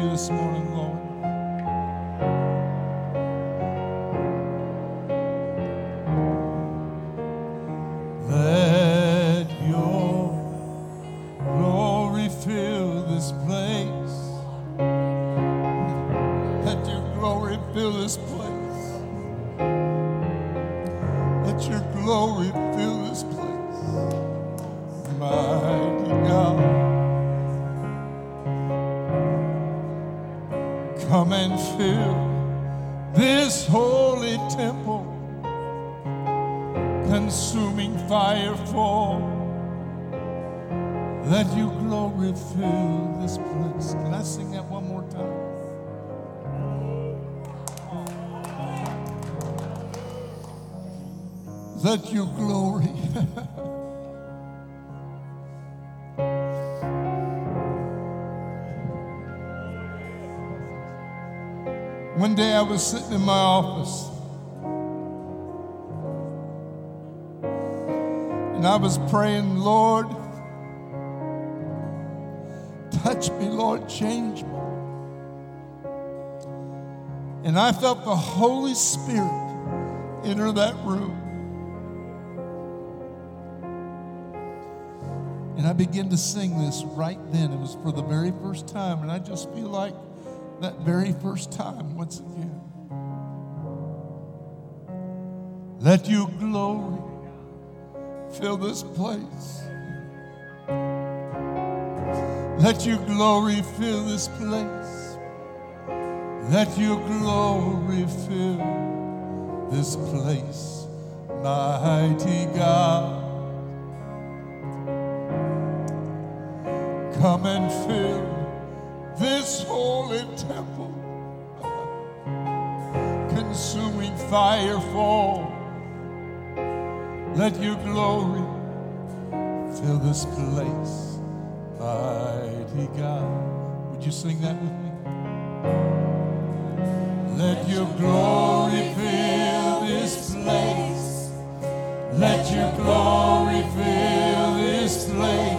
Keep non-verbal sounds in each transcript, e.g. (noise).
you this morning, Let your glory. One day I was sitting in my office and I was praying, Lord, touch me, Lord, change me. And I felt the Holy Spirit enter that room. Began to sing this right then. It was for the very first time. And I just feel like that very first time once again. Let your glory fill this place. Let your glory fill this place. Let your glory fill this place, mighty God. Come and fill this holy temple. Consuming fire fall. Let your glory fill this place, mighty God. Would you sing that with me? Let your glory fill this place. Let your glory fill this place.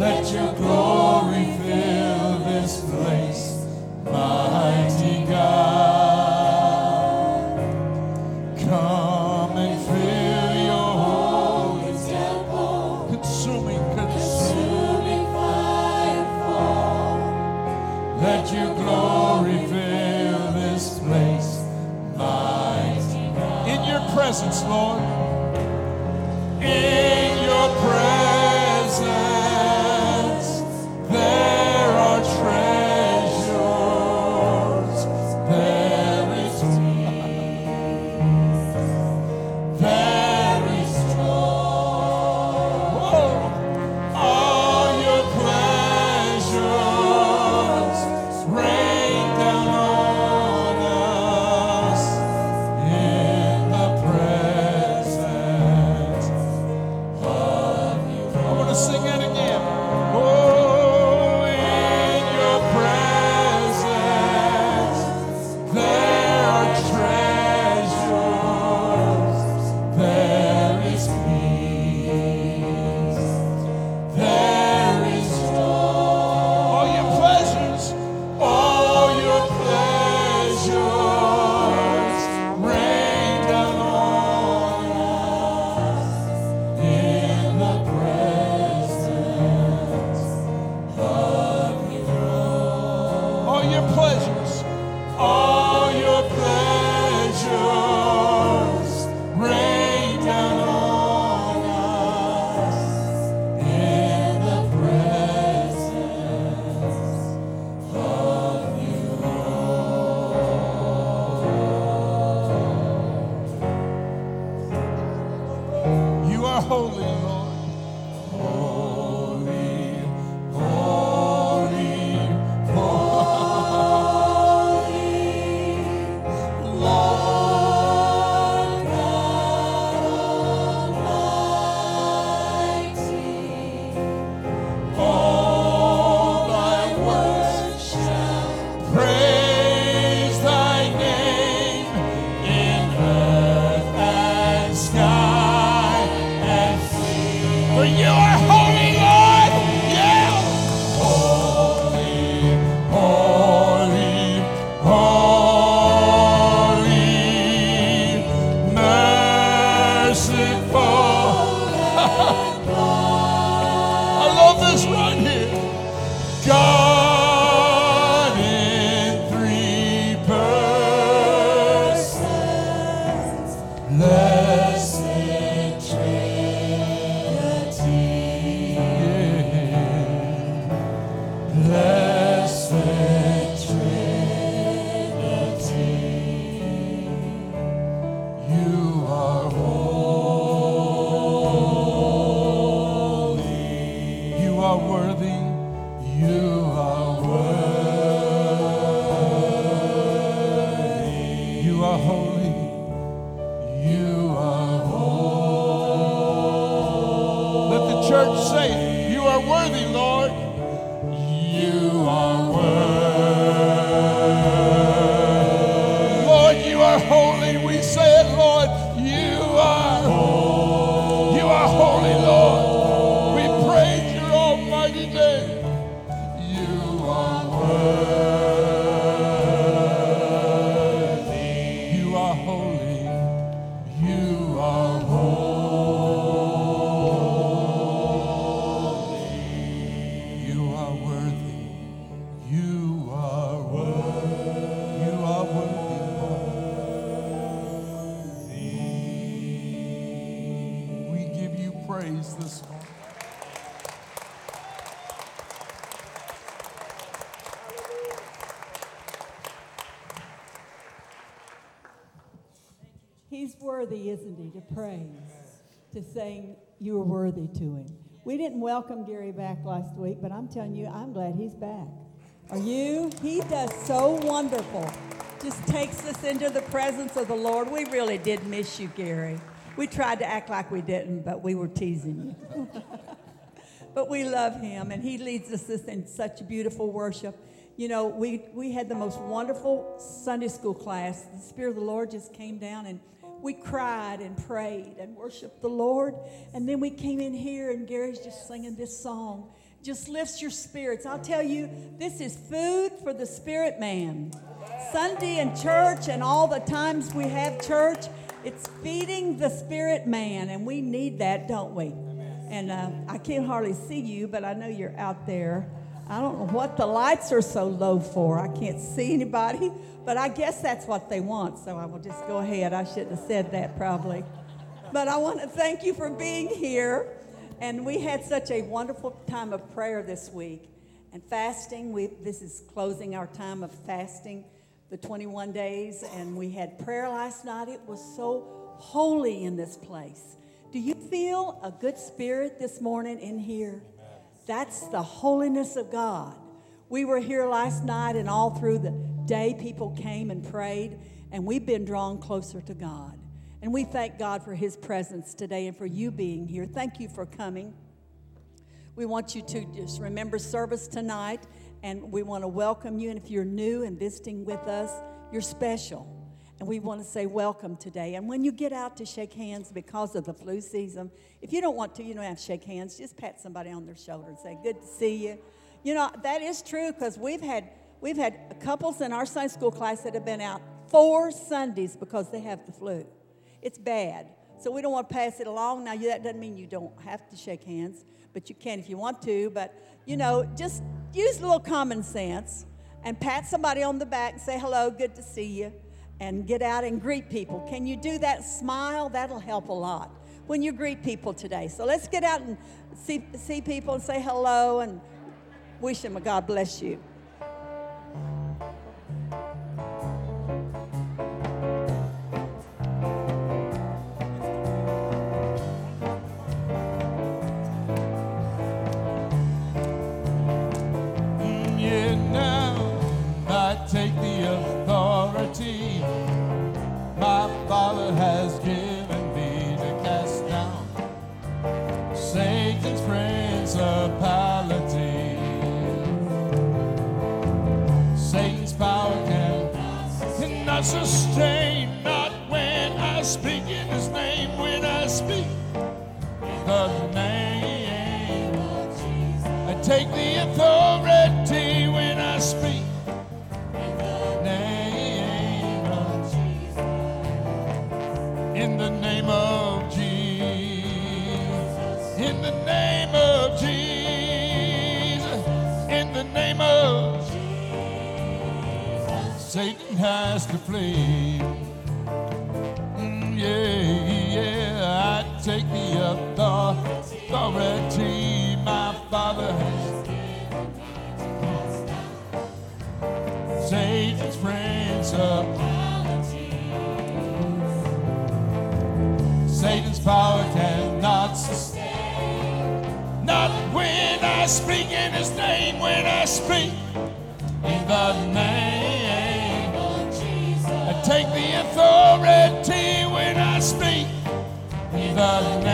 Let your glory fill this place, mighty God. Come and fill your holy temple, consuming, consuming fire fall. Let your glory fill this place, mighty God. In your presence, Lord. We didn't welcome Gary back last week, but I'm telling you, I'm glad he's back. Are you? He does so wonderful. Just takes us into the presence of the Lord. We really did miss you, Gary. We tried to act like we didn't, but we were teasing you. (laughs) but we love him, and he leads us in such beautiful worship. You know, we, we had the most wonderful Sunday school class. The Spirit of the Lord just came down, and we cried and prayed and worshiped the Lord. And then we came in here, and Gary's just singing this song. Just lifts your spirits. I'll tell you, this is food for the spirit man. Sunday and church, and all the times we have church, it's feeding the spirit man, and we need that, don't we? And uh, I can't hardly see you, but I know you're out there. I don't know what the lights are so low for. I can't see anybody, but I guess that's what they want. So I will just go ahead. I shouldn't have said that probably. But I want to thank you for being here. And we had such a wonderful time of prayer this week and fasting. We, this is closing our time of fasting, the 21 days. And we had prayer last night. It was so holy in this place. Do you feel a good spirit this morning in here? That's the holiness of God. We were here last night, and all through the day, people came and prayed, and we've been drawn closer to God. And we thank God for His presence today and for you being here. Thank you for coming. We want you to just remember service tonight, and we want to welcome you. And if you're new and visiting with us, you're special. And we want to say welcome today. And when you get out to shake hands because of the flu season, if you don't want to, you don't have to shake hands. Just pat somebody on their shoulder and say, "Good to see you." You know that is true because we've had we've had couples in our Sunday school class that have been out four Sundays because they have the flu. It's bad, so we don't want to pass it along. Now that doesn't mean you don't have to shake hands, but you can if you want to. But you know, just use a little common sense and pat somebody on the back and say, "Hello, good to see you." And get out and greet people. Can you do that smile? That'll help a lot when you greet people today. So let's get out and see, see people and say hello and wish them a God bless you. Has to flee. Mm, yeah, yeah. I take the authority my Father has. given. Satan's prince of Satan's power cannot sustain. Not when I speak in his name, when I speak in the name the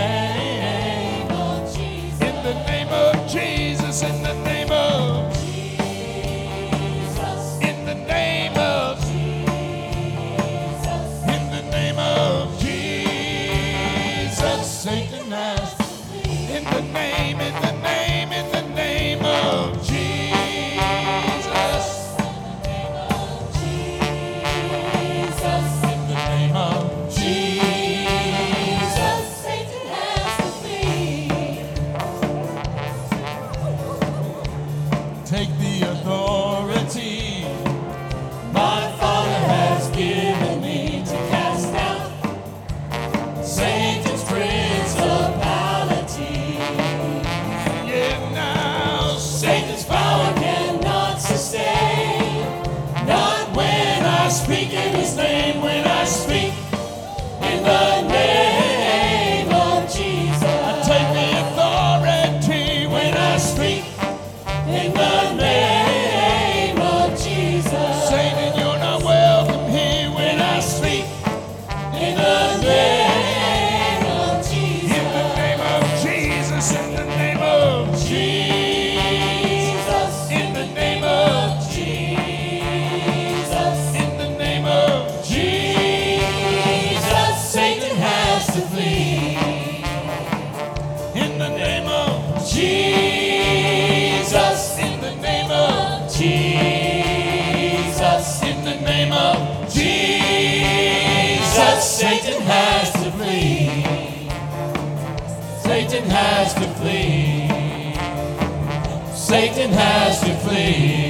has to flee.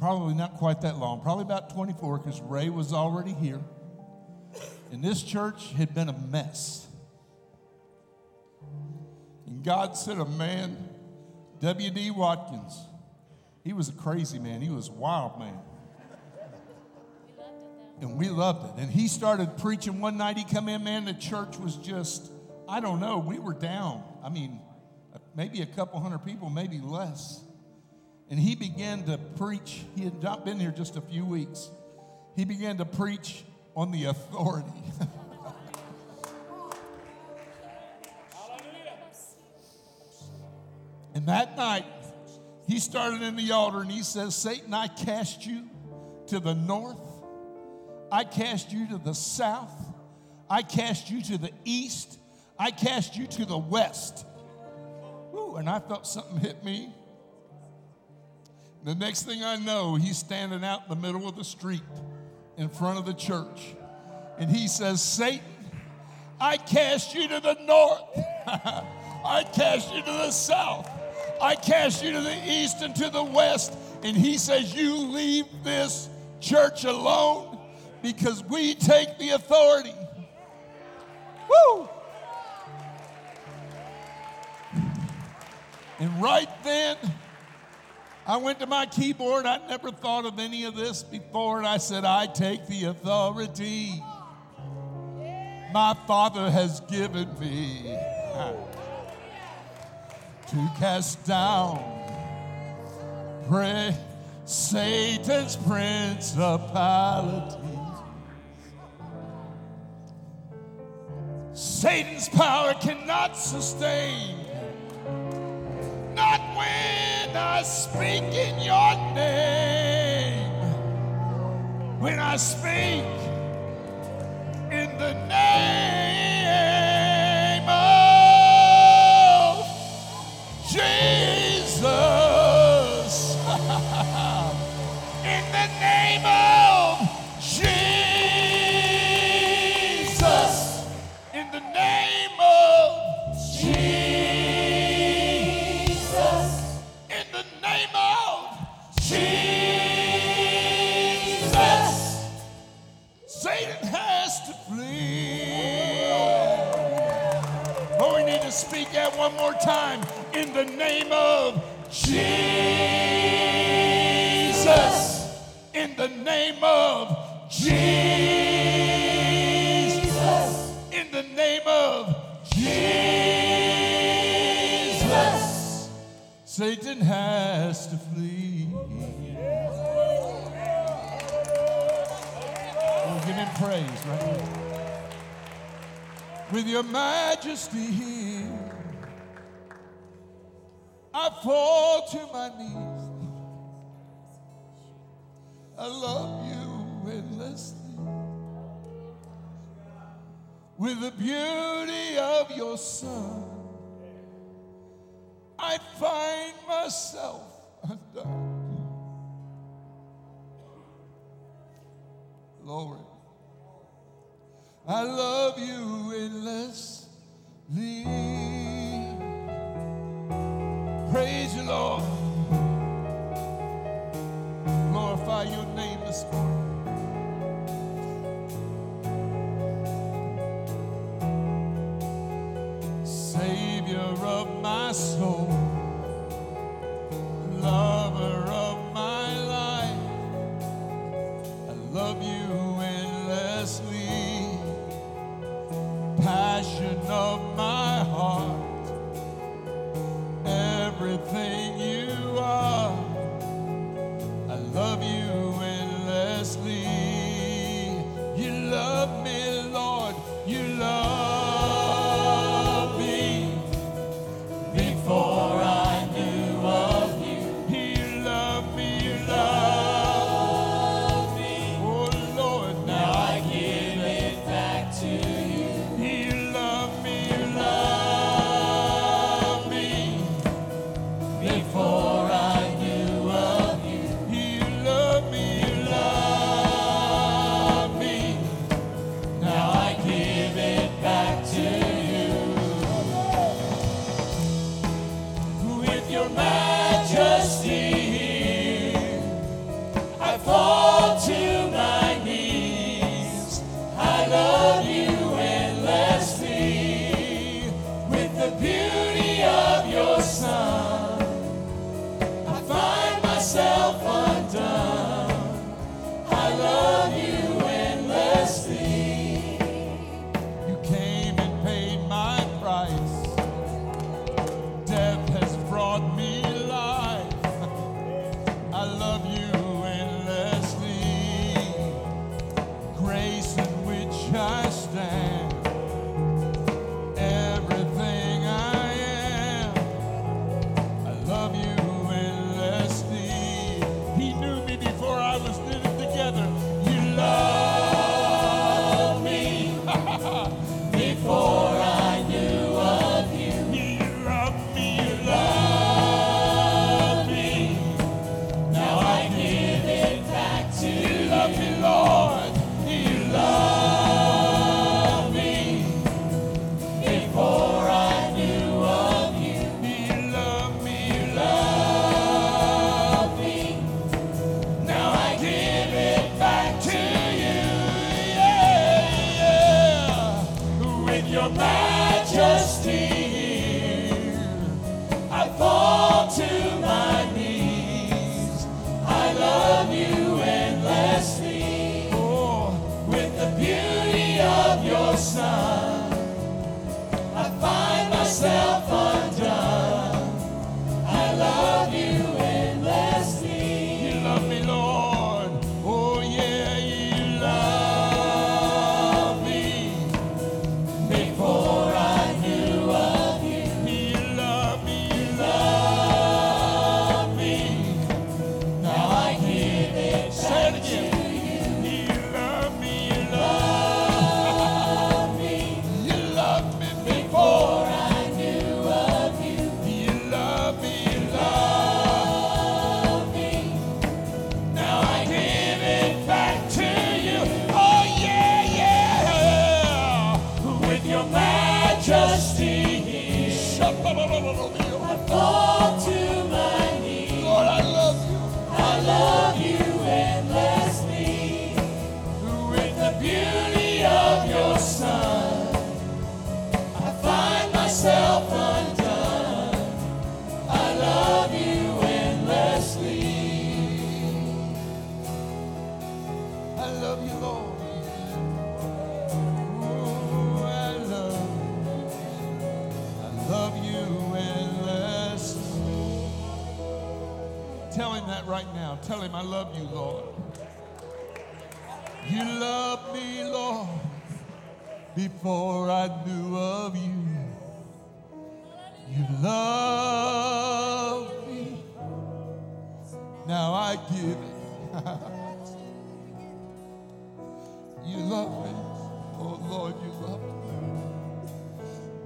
Probably not quite that long, probably about 24, because Ray was already here, and this church had been a mess. And God sent a man, W.D. Watkins. He was a crazy man, he was a wild man. And we loved it. And he started preaching one night. He come in, man, the church was just, I don't know, we were down. I mean, maybe a couple hundred people, maybe less. And he began to preach. He had not been here just a few weeks. He began to preach on the authority. (laughs) and that night, he started in the altar and he says, Satan, I cast you to the north. I cast you to the south. I cast you to the east. I cast you to the west. Ooh, and I felt something hit me. The next thing I know, he's standing out in the middle of the street in front of the church. And he says, Satan, I cast you to the north. (laughs) I cast you to the south. I cast you to the east and to the west. And he says, You leave this church alone because we take the authority. Woo! And right then, I went to my keyboard. I never thought of any of this before. And I said, I take the authority my Father has given me uh, to cast down pray, Satan's principalities. Satan's power cannot sustain when I speak in your name, when I speak the name of Jesus. In the name of Jesus. In the name of Jesus. Satan has to flee. We'll give him praise right now. With your majesty here fall to my knees. I love you endlessly. With the beauty of your son, I find myself undone. Lord, I love you endlessly. Praise you, Lord. Glorify your name this morning. Savior of my soul.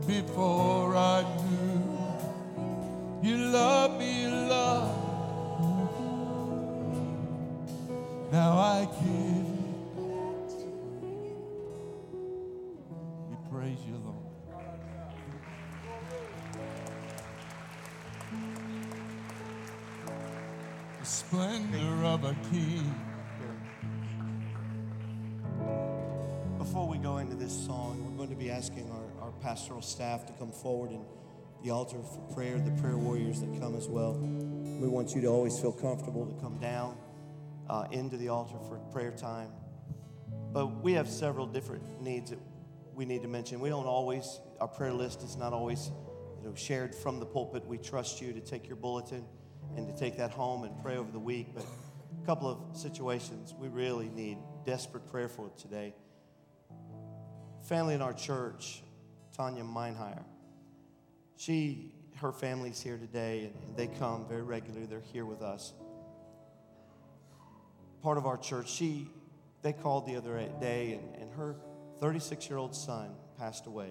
Before I knew you love me, love. Now I give. We praise you, Lord. The splendor of a king. Pastoral staff to come forward and the altar for prayer, the prayer warriors that come as well. We want you to always feel comfortable to come down uh, into the altar for prayer time. But we have several different needs that we need to mention. We don't always, our prayer list is not always you know, shared from the pulpit. We trust you to take your bulletin and to take that home and pray over the week. But a couple of situations we really need desperate prayer for today family in our church, Tanya Meinheier. She, her family's here today, and, they come very regularly. They're here with us. Part of our church. She, they called the other day, and, and her 36-year-old son passed away,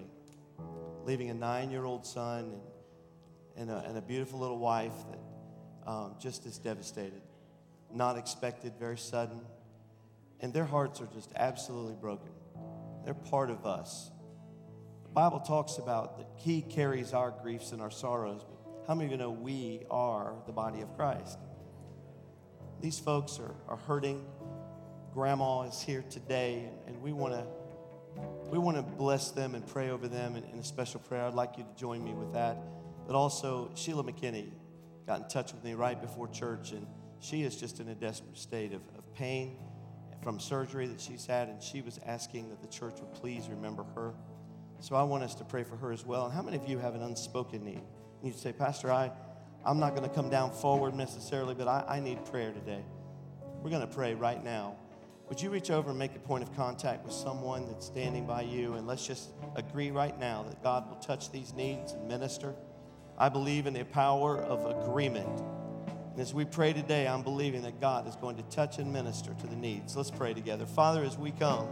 leaving a nine-year-old son and, and, a, and a beautiful little wife that um, just is devastated, not expected, very sudden, and their hearts are just absolutely broken. They're part of us. Bible talks about that He carries our griefs and our sorrows, but how many of you know we are the body of Christ? These folks are, are hurting. Grandma is here today, and, and we want to we want to bless them and pray over them in, in a special prayer. I'd like you to join me with that. But also, Sheila McKinney got in touch with me right before church, and she is just in a desperate state of, of pain from surgery that she's had, and she was asking that the church would please remember her. So I want us to pray for her as well. And how many of you have an unspoken need? And you say, Pastor, I, I'm not going to come down forward necessarily, but I, I need prayer today. We're going to pray right now. Would you reach over and make a point of contact with someone that's standing by you? And let's just agree right now that God will touch these needs and minister. I believe in the power of agreement. And as we pray today, I'm believing that God is going to touch and minister to the needs. Let's pray together. Father, as we come,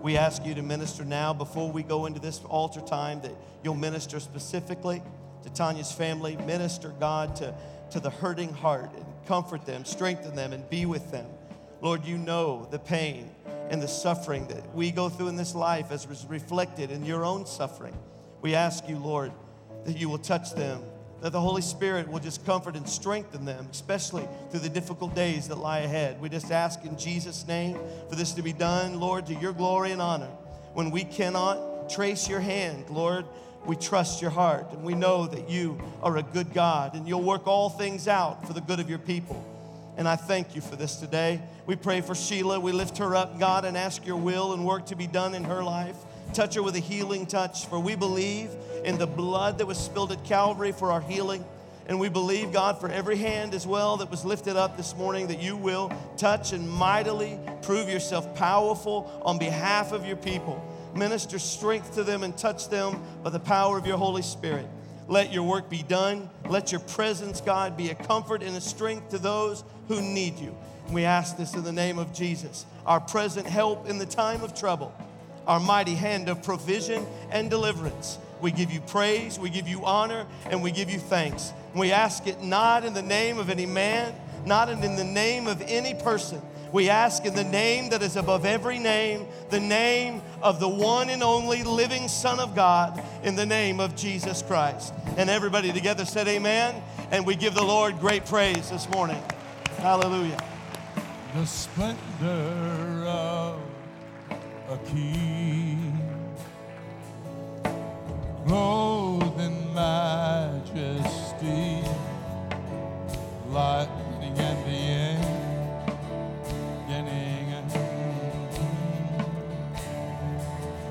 we ask you to minister now before we go into this altar time that you'll minister specifically to Tanya's family. Minister, God, to, to the hurting heart and comfort them, strengthen them, and be with them. Lord, you know the pain and the suffering that we go through in this life as was reflected in your own suffering. We ask you, Lord, that you will touch them, that the Holy Spirit will just comfort and strengthen them, especially through the difficult days that lie ahead. We just ask in Jesus' name for this to be done, Lord, to your glory and honor. When we cannot trace your hand, Lord, we trust your heart and we know that you are a good God and you'll work all things out for the good of your people. And I thank you for this today. We pray for Sheila. We lift her up, God, and ask your will and work to be done in her life. Touch her with a healing touch, for we believe in the blood that was spilled at Calvary for our healing. And we believe, God, for every hand as well that was lifted up this morning, that you will touch and mightily prove yourself powerful on behalf of your people. Minister strength to them and touch them by the power of your Holy Spirit. Let your work be done. Let your presence, God, be a comfort and a strength to those who need you. We ask this in the name of Jesus, our present help in the time of trouble, our mighty hand of provision and deliverance. We give you praise, we give you honor, and we give you thanks. We ask it not in the name of any man, not in the name of any person. We ask in the name that is above every name, the name of the one and only living Son of God, in the name of Jesus Christ. And everybody together said, Amen. And we give the Lord great praise this morning. Hallelujah. the splendor of a clothed in majesty, the end, beginning.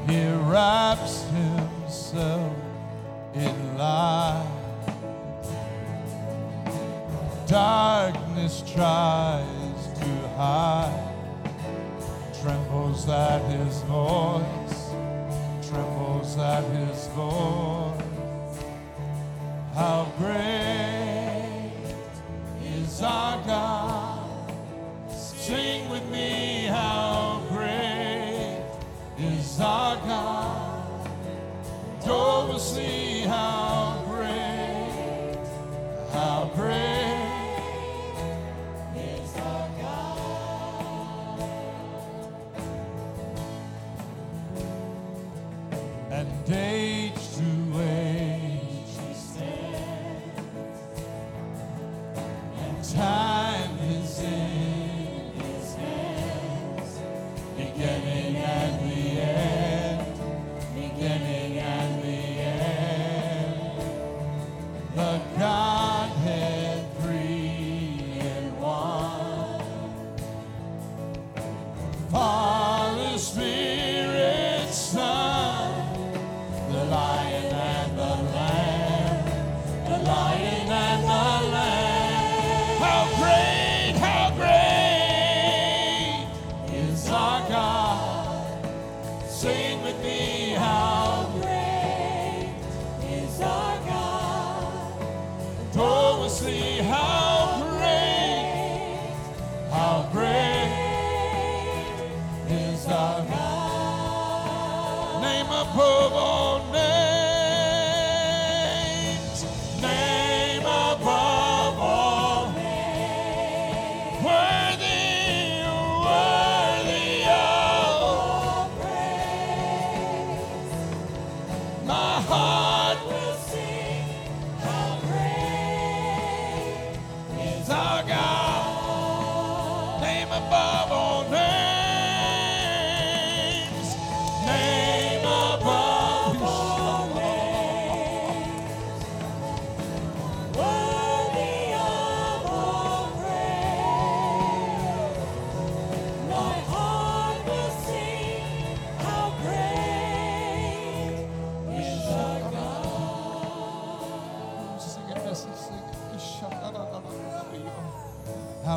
He wraps himself in light. Darkness tries to hide trembles at his voice, trembles at his voice. How great is our God? Sing with me, how great is our God? And oversee how great, how great. day.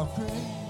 I'll praise.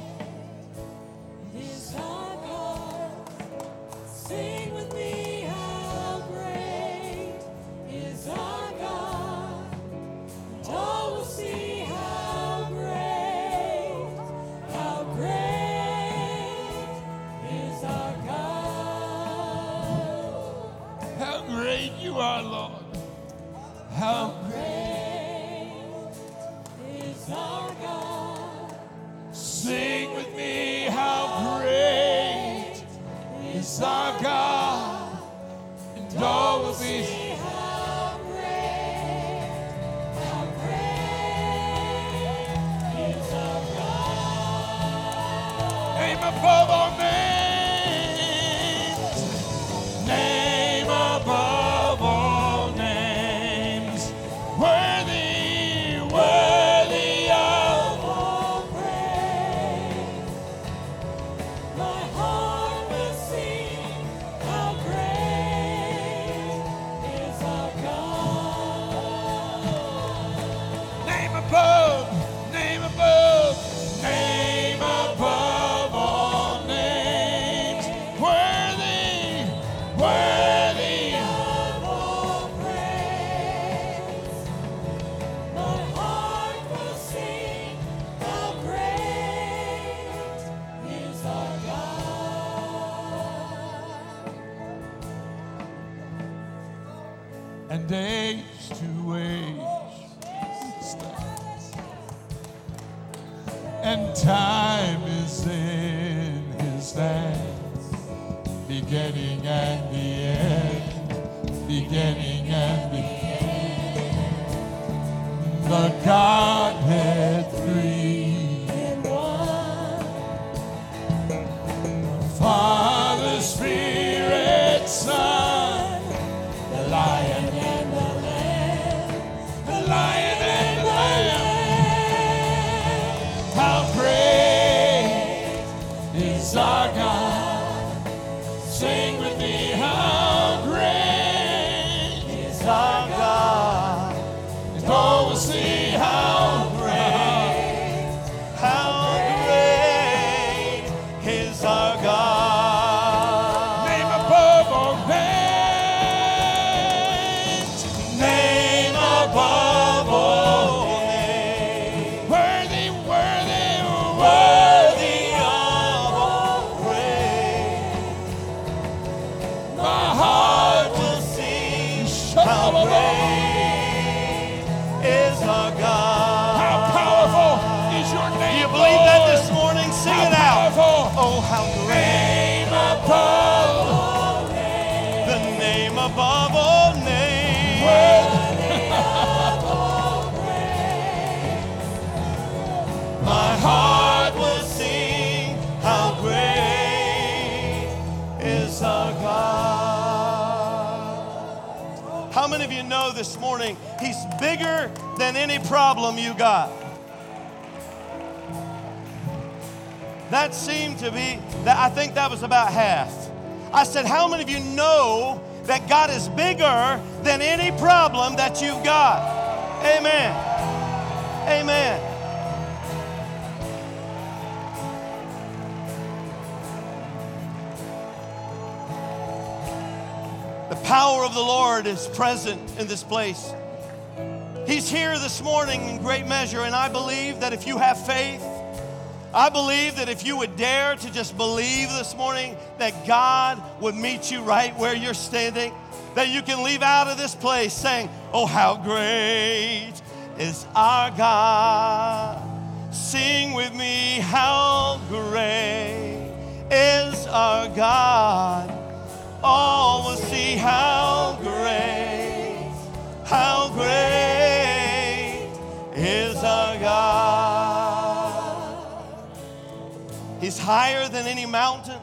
Is God. How many of you know this morning He's bigger than any problem you got? That seemed to be, that I think that was about half. I said, How many of you know that God is bigger than any problem that you've got? Amen. Amen. Power of the Lord is present in this place. He's here this morning in great measure, and I believe that if you have faith, I believe that if you would dare to just believe this morning that God would meet you right where you're standing, that you can leave out of this place saying, Oh, how great is our God. Sing with me, how great is our God. All will see how great, how great is our God. He's higher than any mountain,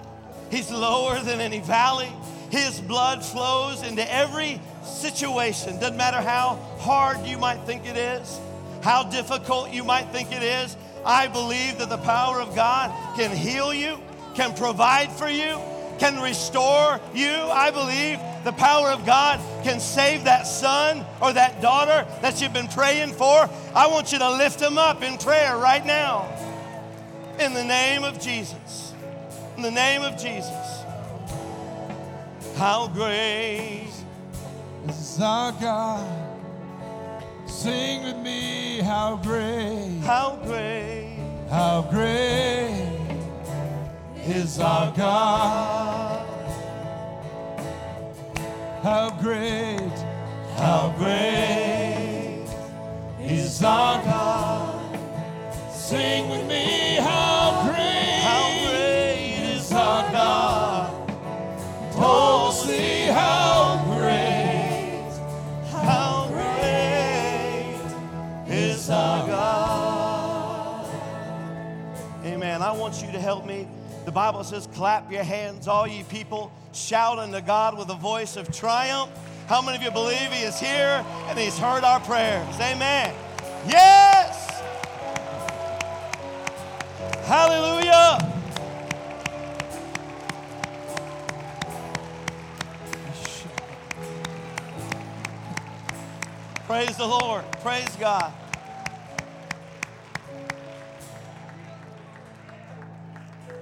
He's lower than any valley. His blood flows into every situation. Doesn't matter how hard you might think it is, how difficult you might think it is. I believe that the power of God can heal you, can provide for you, can restore you. I believe the power of God can save that son or that daughter that you've been praying for. I want you to lift them up in prayer right now. In the name of Jesus. In the name of Jesus. How great is our God. Sing with me, how great, How great how great is our God. How great, how great is our God. sing with me, how great, How great is our God. oh, see how great, how great is our God. Amen. I want you to help me. The Bible says, clap your hands, all ye people, shout unto God with a voice of triumph. How many of you believe He is here and He's heard our prayers? Amen. Yes. Hallelujah. Praise the Lord. Praise God.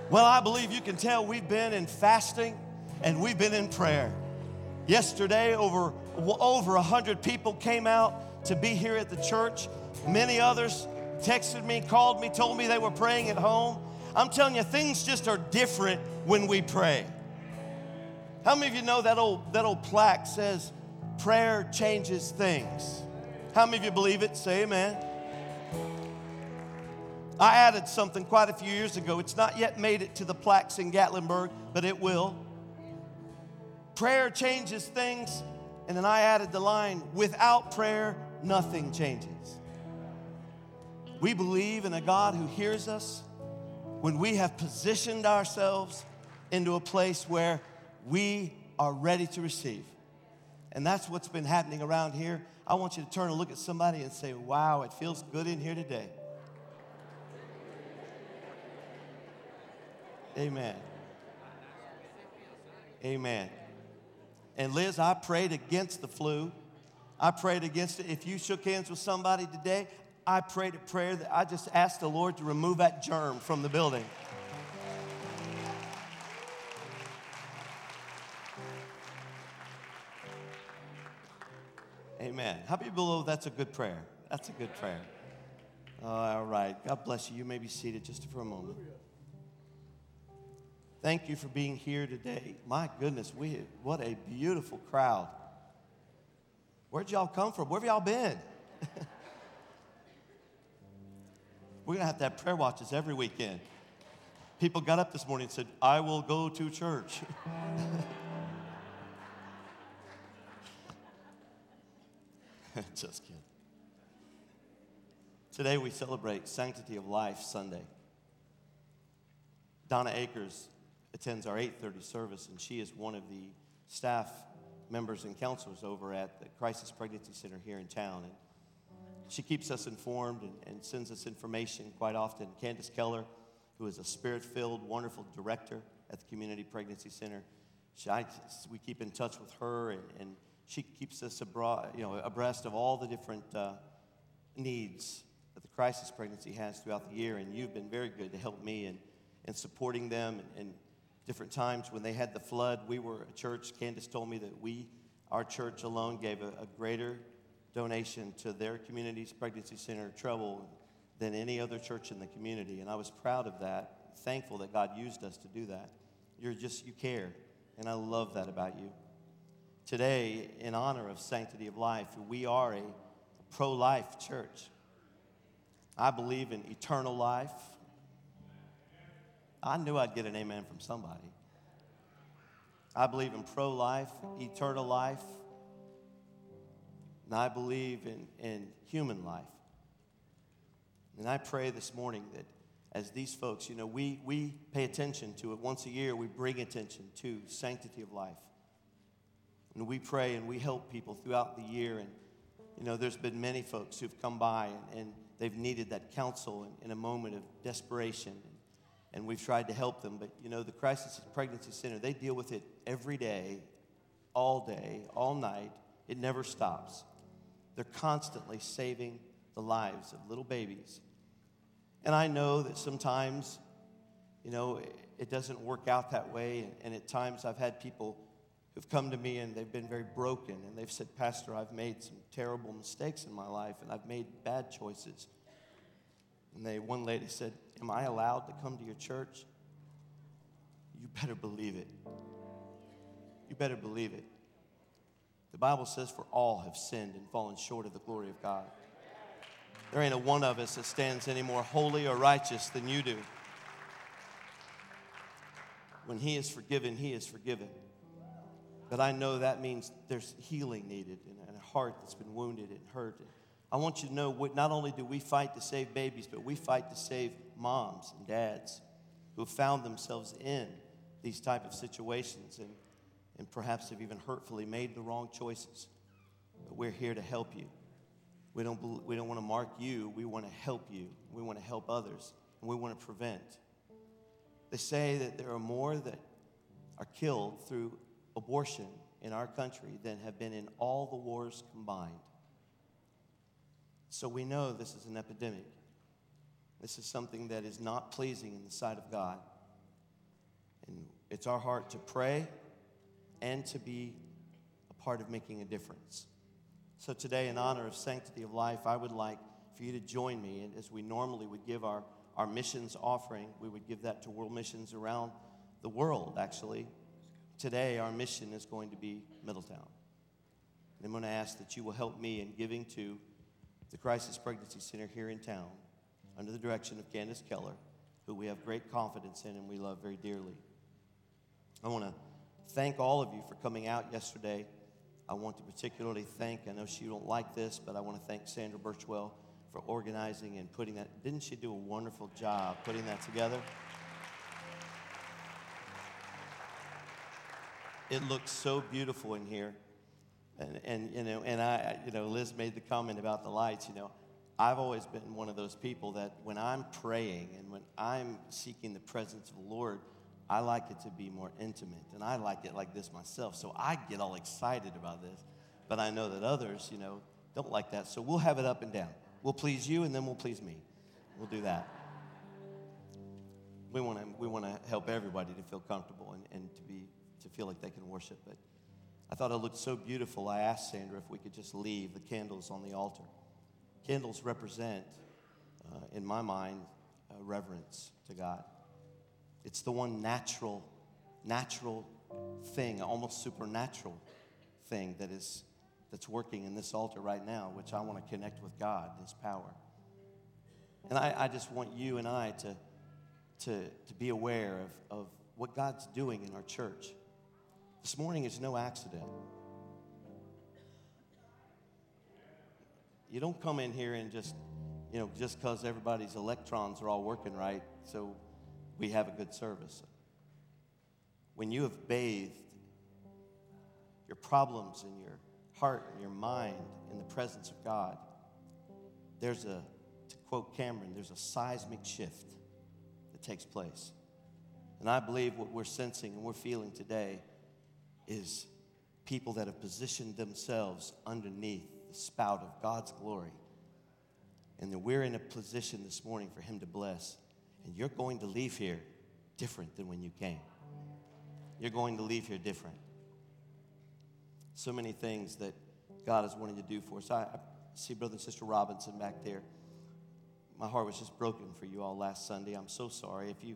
Well, I believe you can tell we've been in fasting and we've been in prayer. Yesterday, over over a hundred people came out to be here at the church. Many others texted me, called me, told me they were praying at home. I'm telling you, things just are different when we pray. How many of you know that old that old plaque says, "Prayer changes things"? How many of you believe it? Say Amen. I added something quite a few years ago. It's not yet made it to the plaques in Gatlinburg, but it will. Prayer changes things. And then I added the line without prayer, nothing changes. We believe in a God who hears us when we have positioned ourselves into a place where we are ready to receive. And that's what's been happening around here. I want you to turn and look at somebody and say, Wow, it feels good in here today. Amen. Amen. And Liz, I prayed against the flu. I prayed against it. If you shook hands with somebody today, I prayed a prayer that I just asked the Lord to remove that germ from the building. Amen. How many believe that's a good prayer? That's a good prayer. All right. God bless you. You may be seated just for a moment. Thank you for being here today. My goodness, we what a beautiful crowd. Where'd y'all come from? Where have y'all been? (laughs) We're to have to have prayer watches every weekend. People got up this morning and said, I will go to church. (laughs) Just kidding. Today we celebrate Sanctity of Life Sunday. Donna Akers attends our 8:30 service, and she is one of the staff members and counselors over at the Crisis Pregnancy Center here in town. And she keeps us informed and, and sends us information quite often. Candace Keller, who is a spirit-filled, wonderful director at the Community Pregnancy Center, she, I, we keep in touch with her, and, and she keeps us abroad, you know, abreast of all the different uh, needs that the crisis pregnancy has throughout the year. And you've been very good to help me in, in supporting them. And, and different times when they had the flood, we were a church. Candace told me that we, our church alone, gave a, a greater donation to their community's pregnancy center trouble than any other church in the community. And I was proud of that, thankful that God used us to do that. You're just, you care. And I love that about you. Today, in honor of Sanctity of Life, we are a pro life church. I believe in eternal life. I knew I'd get an amen from somebody. I believe in pro life, eternal life, and I believe in, in human life. And I pray this morning that as these folks, you know, we, we pay attention to it once a year, we bring attention to sanctity of life. And we pray and we help people throughout the year. And, you know, there's been many folks who've come by and, and they've needed that counsel in, in, a moment of desperation. And, we've tried to help them. But, you know, the Crisis Pregnancy Center, they deal with it every day, all day, all night. It never stops. They're constantly saving the lives of little babies. And I know that sometimes, you know, it doesn't work out that way. And at times I've had people who've come to me and they've been very broken and they've said, Pastor, I've made some terrible mistakes in my life and I've made bad choices. And they, one lady said, Am I allowed to come to your church? You better believe it. You better believe it. The Bible says, For all have sinned and fallen short of the glory of God. There ain't a one of us that stands any more holy or righteous than you do. When He is forgiven, He is forgiven. But I know that means there's healing needed and a heart that's been wounded and hurt. I want you to know not only do we fight to save babies, but we fight to save moms and dads who have found themselves in these type of situations and, and perhaps have even hurtfully made the wrong choices. But we're here to help you. We don't, we don't want to mark you, we want to help you. We want to help others, and we want to prevent. They say that there are more that are killed through abortion in our country than have been in all the wars combined. So we know this is an epidemic. This is something that is not pleasing in the sight of God. And it's our heart to pray and to be a part of making a difference. So today, in honor of Sanctity of Life, I would like for you to join me. And as we normally would give our, our missions offering, we would give that to world missions around the world, actually today our mission is going to be Middletown. And I'm going to ask that you will help me in giving to the Crisis Pregnancy Center here in town under the direction of Candace Keller, who we have great confidence in and we love very dearly. I want to thank all of you for coming out yesterday. I want to particularly thank, I know she don't like this, but I want to thank Sandra Birchwell for organizing and putting that. Didn't she do a wonderful job putting that together? it looks so beautiful in here. And, and, you know, and I, you know, Liz made the comment about the lights, you know. I've always been one of those people that when I'm praying and when I'm seeking the presence of the Lord, I like it to be more intimate. And I like it like this myself. So I get all excited about this. But I know that others, you know, don't like that. So we'll have it up and down. We'll please you and then we'll please me. We'll do that. We want to we want to help everybody to feel comfortable and, and to be to feel like they can worship. But I thought it looked so beautiful. I asked Sandra if we could just leave the candles on the altar. Candles represent, uh, in my mind, reverence to God. It's the one natural, natural thing, almost supernatural thing that is that's working in this altar right now, which I want to connect with God, His power. And I, I just want you and I to, to, to be aware of, of what God's doing in our church. This morning is no accident. You don't come in here and just, you know, just because everybody's electrons are all working right, so we have a good service. When you have bathed your problems in your heart and your mind in the presence of God, there's a, to quote Cameron, there's a seismic shift that takes place. And I believe what we're sensing and we're feeling today is people that have positioned themselves underneath the spout of God's glory. And that we're in a position this morning for Him to bless. And you're going to leave here different than when you came. You're going to leave here different. So many things that God is wanting to do for us. I, I see Brother and Sister Robinson back there. My heart was just broken for you all last Sunday. I'm so sorry. If you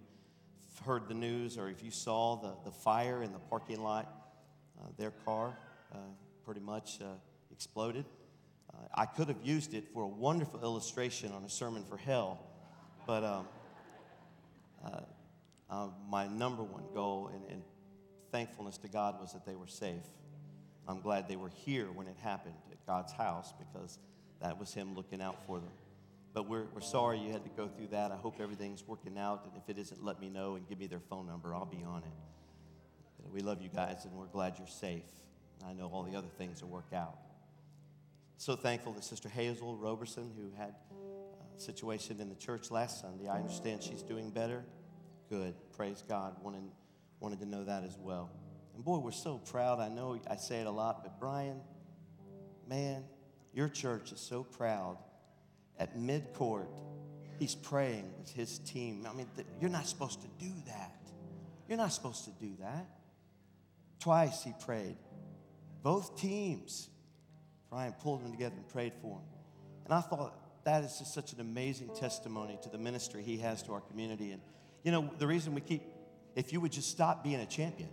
heard the news or if you saw the, the fire in the parking lot, uh, their car uh, pretty much uh, exploded. Uh, I could have used it for a wonderful illustration on a sermon for hell, but um, uh, uh, my number one goal and, thankfulness to God was that they were safe. I'm glad they were here when it happened at God's house because that was Him looking out for them. But we're, we're sorry you had to go through that. I hope everything's working out. And if it isn't, let me know and give me their phone number. I'll be on it. We love you guys and we're glad you're safe. I know all the other things will work out. So thankful that Sister Hazel Roberson, who had a situation in the church last Sunday, I understand she's doing better. Good. Praise God. Wanted, wanted to know that as well. And boy, we're so proud. I know I say it a lot, but Brian, man, your church is so proud. At mid court, he's praying with his team. I mean, you're not supposed to do that. You're not supposed to do that. Twice he prayed. Both teams, Brian pulled them together and prayed for him. And I thought that is just such an amazing testimony to the ministry he has to our community. And, you know, the reason we keep, if you would just stop being a champion,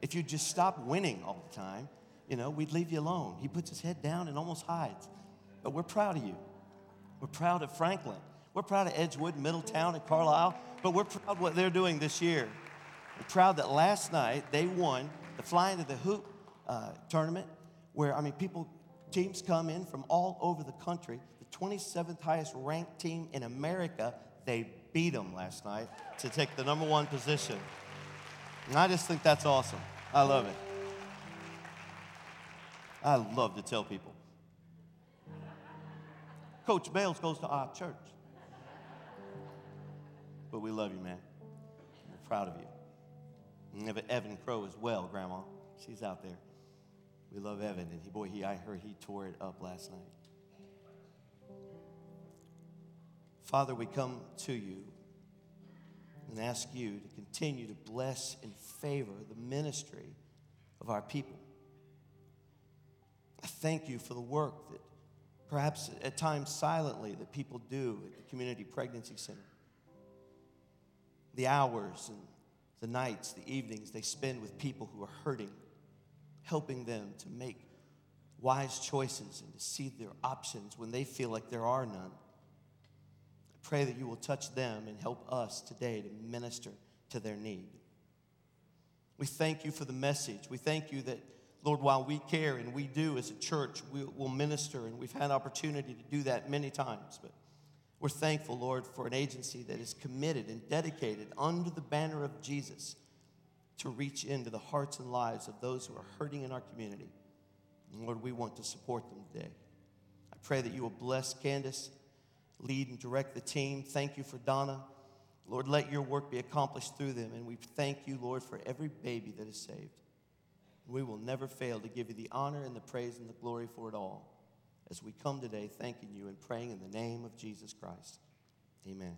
if you just stop winning all the time, you know, we'd leave you alone. He puts his head down and almost hides. But we're proud of you. We're proud of Franklin. We're proud of Edgewood, Middletown, and Carlisle. But we're proud of what they're doing this year. We're proud that last night they won the flying to the hoop uh, tournament, where I mean, people, teams come in from all over the country. The 27th highest ranked team in America, they beat them last night to take the number one position. And I just think that's awesome. I love it. I love to tell people. Coach Bales goes to our church. But we love you, man. We're proud of you. And Evan Crow as well, Grandma. She's out there. We love Evan, and he, boy, he, I heard he tore it up last night. Father, we come to you and ask you to continue to bless and favor the ministry of our people. I thank you for the work that perhaps at times silently that people do at the Community Pregnancy Center. The hours and the nights, the evenings they spend with people who are hurting, helping them to make wise choices and to see their options when they feel like there are none. I pray that you will touch them and help us today to minister to their need. We thank you for the message. We thank you that Lord, while we care and we do as a church, we will minister, and we've had opportunity to do that many times. But we're thankful, Lord, for an agency that is committed and dedicated under the banner of Jesus to reach into the hearts and lives of those who are hurting in our community. And Lord, we want to support them today. I pray that you will bless Candace, lead and direct the team. Thank you for Donna. Lord, let your work be accomplished through them. And we thank you, Lord, for every baby that is saved. We will never fail to give you the honor and the praise and the glory for it all as we come today thanking you and praying in the name of Jesus Christ. Amen.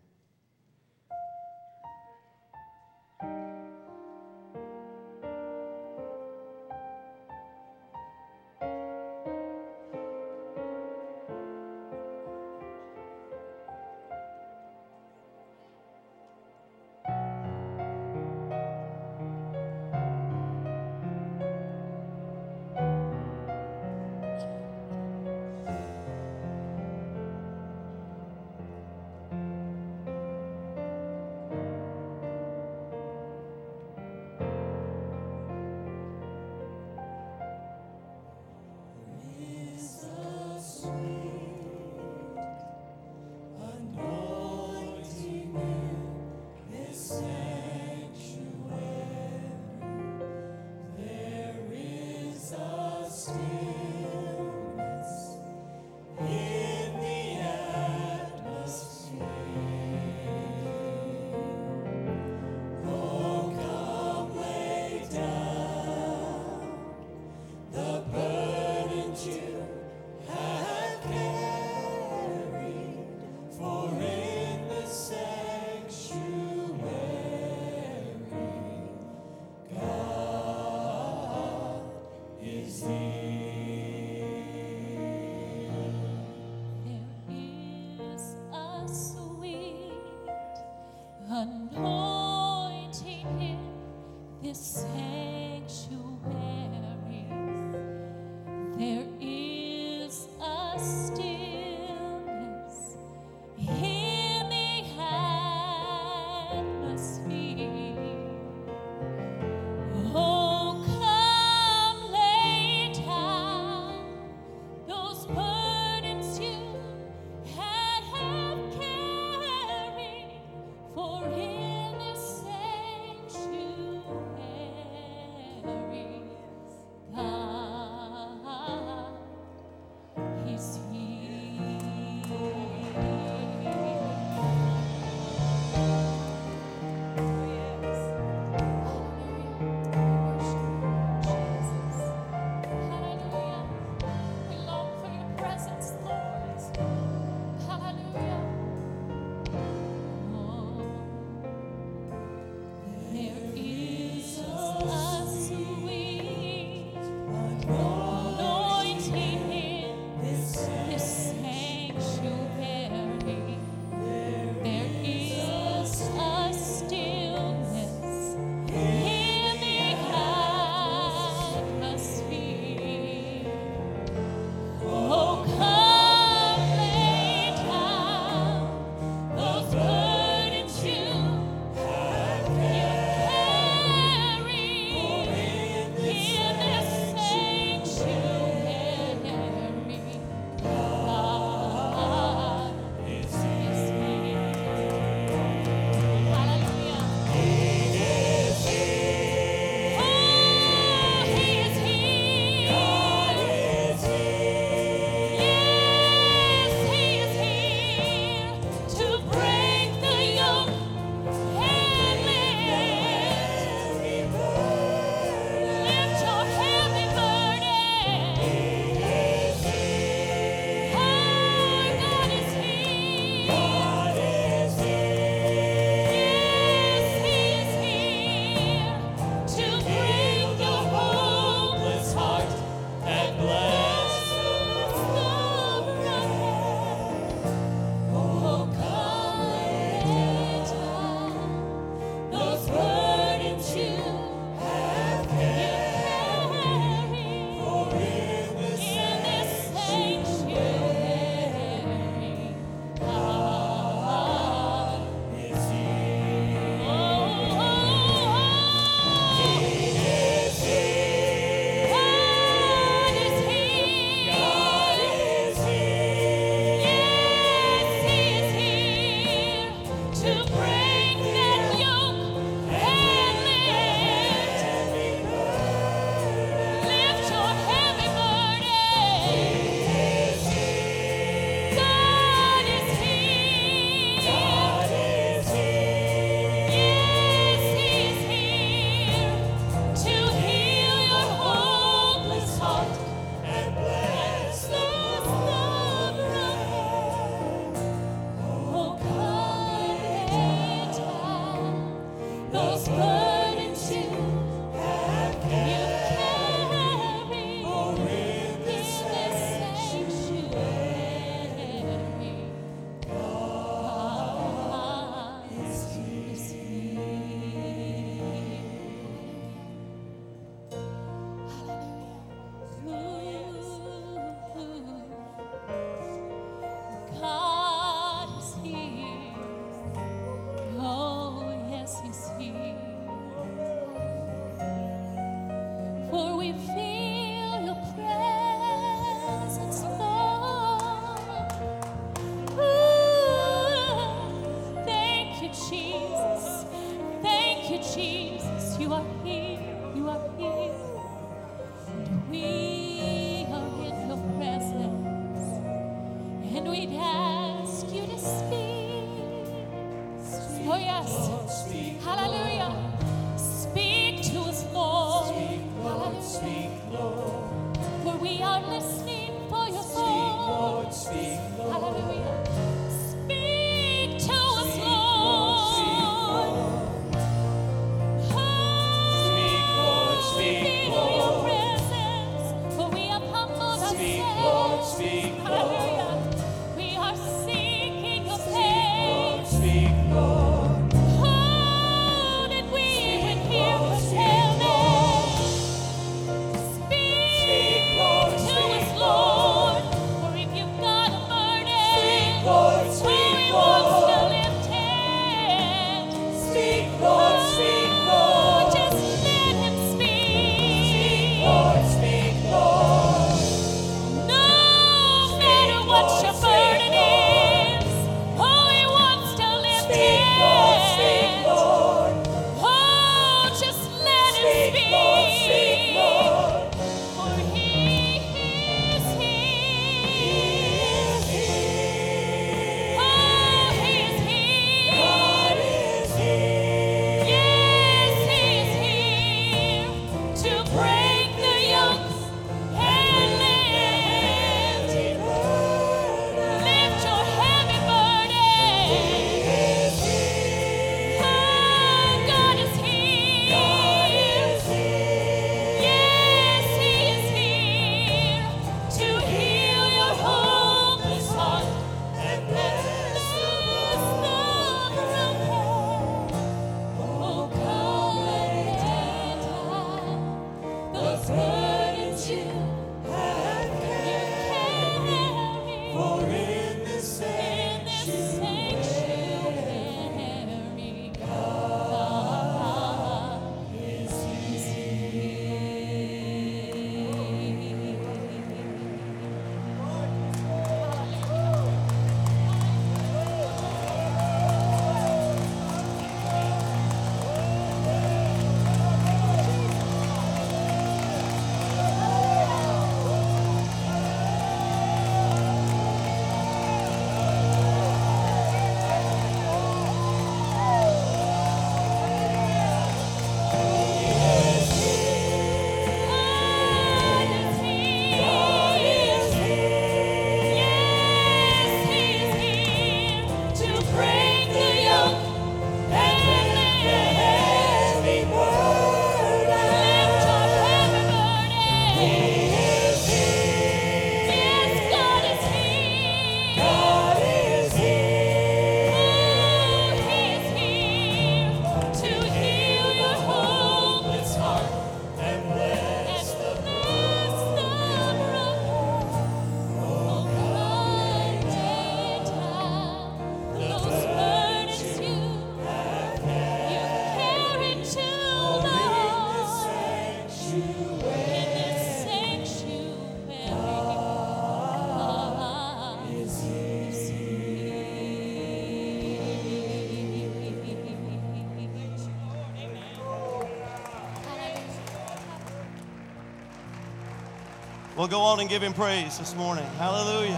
Well, go on and give him praise this morning. Hallelujah.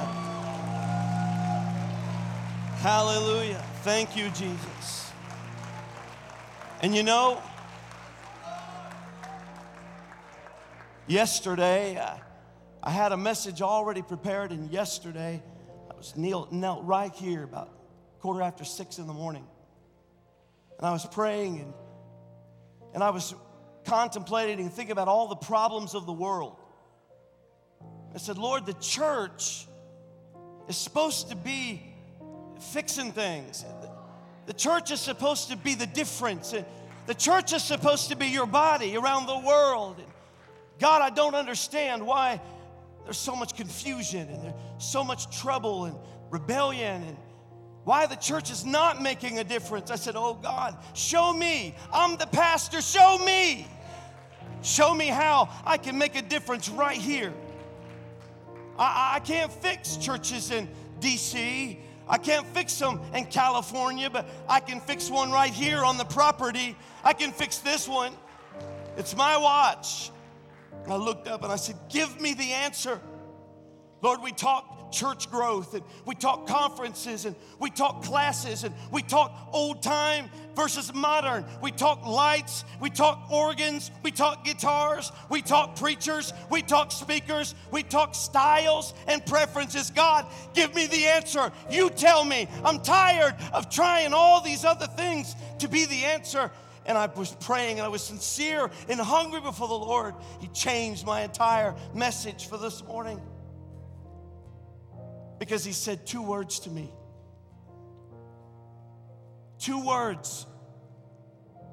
Hallelujah. Thank you, Jesus. And you know, yesterday, uh, I had a message already prepared, and yesterday, I was knelt, knelt right here about quarter after six in the morning. And I was praying and, and I was contemplating and thinking about all the problems of the world. I said, Lord, the church is supposed to be fixing things. The church is supposed to be the difference. The church is supposed to be your body around the world. God, I don't understand why there's so much confusion and there's so much trouble and rebellion and why the church is not making a difference. I said, Oh God, show me. I'm the pastor. Show me. Show me how I can make a difference right here. I, I can't fix churches in DC. I can't fix them in California, but I can fix one right here on the property. I can fix this one. It's my watch. I looked up and I said, Give me the answer. Lord, we talk church growth and we talk conferences and we talk classes and we talk old time versus modern. We talk lights, we talk organs, we talk guitars, we talk preachers, we talk speakers, we talk styles and preferences. God, give me the answer. You tell me. I'm tired of trying all these other things to be the answer and I was praying and I was sincere and hungry before the Lord, He changed my entire message for this morning because he said two words to me. Two words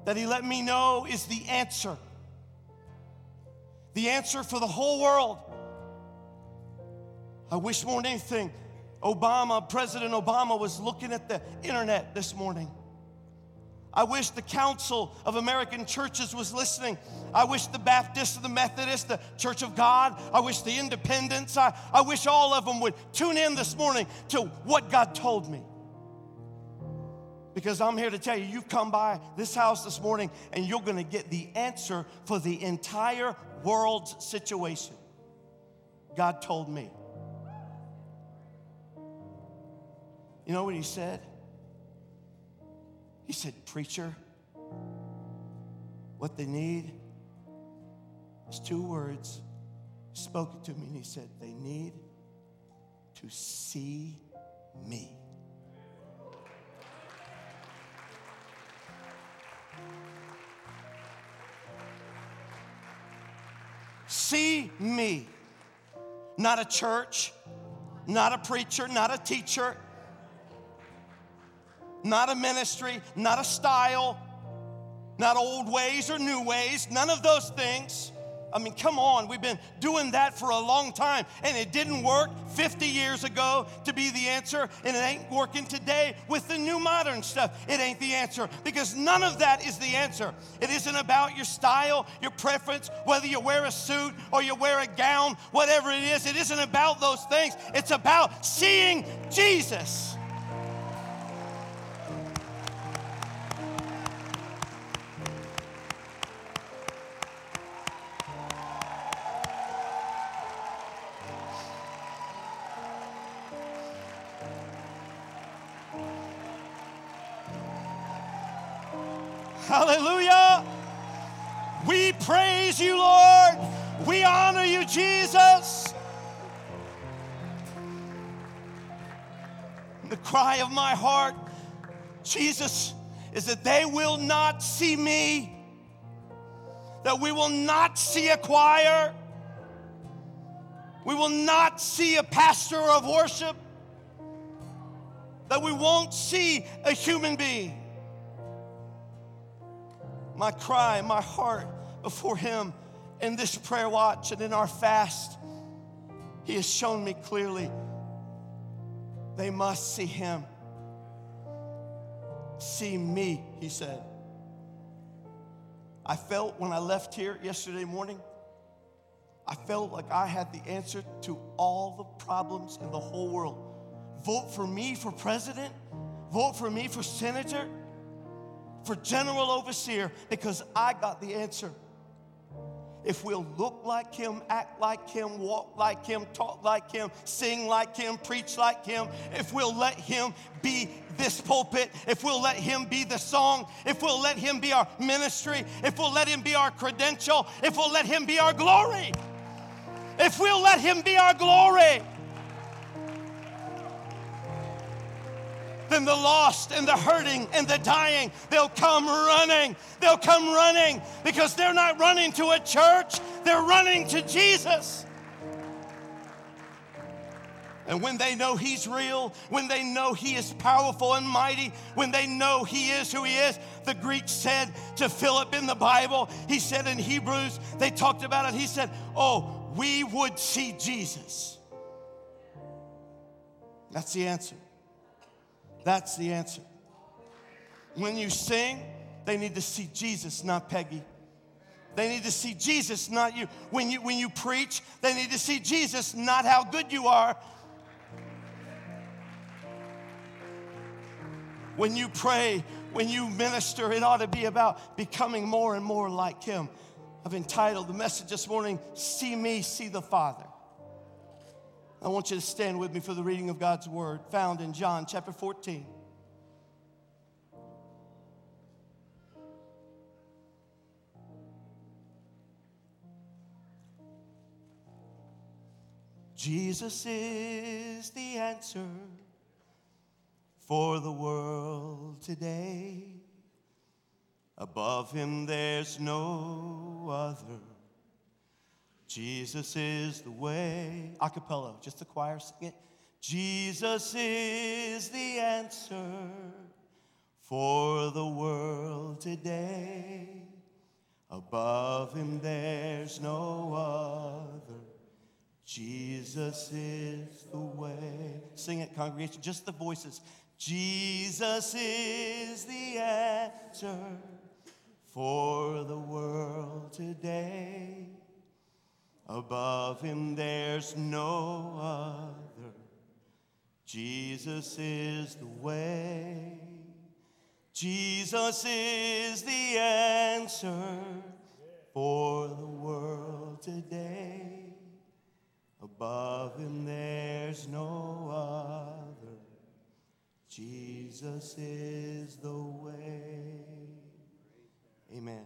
that he let me know is the answer. The answer for the whole world. I wish more than anything, Obama, President Obama, was looking at the internet this morning I wish the Council of American Churches was listening. I wish the Baptists, the Methodists, the Church of God, I wish the Independents, I, I wish all of them would tune in this morning to what God told me. Because I'm here to tell you, you've come by this house this morning and you're going to get the answer for the entire world's situation. God told me. You know what he said? He said, Preacher, what they need is two words. He spoke to me and he said, They need to see me. See me. Not a church, not a preacher, not a teacher, not a ministry, not a style, not old ways or new ways, none of those things. I mean, come on, we've been doing that for a long time, and it didn't work 50 years ago to be the answer, and it ain't working today with the new modern stuff. It ain't the answer because none of that is the answer. It isn't about your style, your preference, whether you wear a suit or you wear a gown, whatever it is. It isn't about those things. It's about seeing Jesus. Hallelujah. We praise you, Lord. We honor you, Jesus. The cry of my heart, Jesus, is that they will not see me, that we will not see a choir, we will not see a pastor of worship, that we won't see a human being my cry, my heart before Him in this prayer watch and in our fast. He has shown me clearly they must see Him. See me, He said. I felt when I left here yesterday morning, I felt like I had the answer to all the problems in the whole world. Vote for me for president, vote for me for senator for general overseer because I got the answer. if we'll look like Him, act like Him, walk like Him, talk like Him, sing like Him, preach like Him, if we'll let Him be this pulpit, if we'll let Him be the song, if we'll let Him be our ministry, if we'll let Him be our credential, if we'll let Him be our glory, if we'll let Him be our glory. Then the lost and the hurting and the dying, they'll come running. They'll come running because they're not running to a church, they're running to Jesus. And when they know He's real, when they know He is powerful and mighty, when they know He is who He is, the Greek said to Philip in the Bible, he said in Hebrews, they talked about it, he said, Oh, we would see Jesus. That's the answer. That's the answer. When you sing, they need to see Jesus, not Peggy. They need to see Jesus, not you. When you when you preach, they need to see Jesus, not how good you are. When you pray, when you minister, it ought to be about becoming more and more like Him. I've entitled the message this morning, See Me, See the Father. I want you to stand with me for the reading of God's word found in John chapter 14. Jesus is the answer for the world today. Above him, there's no other. Jesus is the way. Acapella, just the choir sing it. Jesus is the answer for the world today. Above him, there's no other. Jesus is the way. Sing it, congregation, just the voices. Jesus is the answer for the world today. Above him there's no other. Jesus is the way. Jesus is the answer for the world today. Above him there's no other. Jesus is the way. Amen.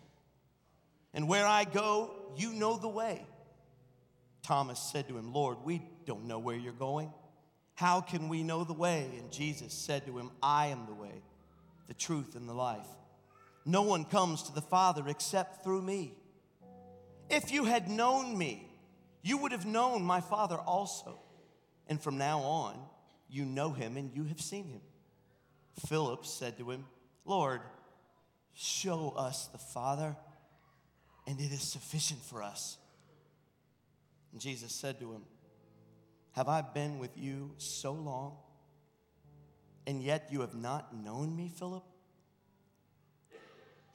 And where I go, you know the way. Thomas said to him, Lord, we don't know where you're going. How can we know the way? And Jesus said to him, I am the way, the truth, and the life. No one comes to the Father except through me. If you had known me, you would have known my Father also. And from now on, you know him and you have seen him. Philip said to him, Lord, show us the Father and it is sufficient for us. And Jesus said to him, Have I been with you so long, and yet you have not known me, Philip?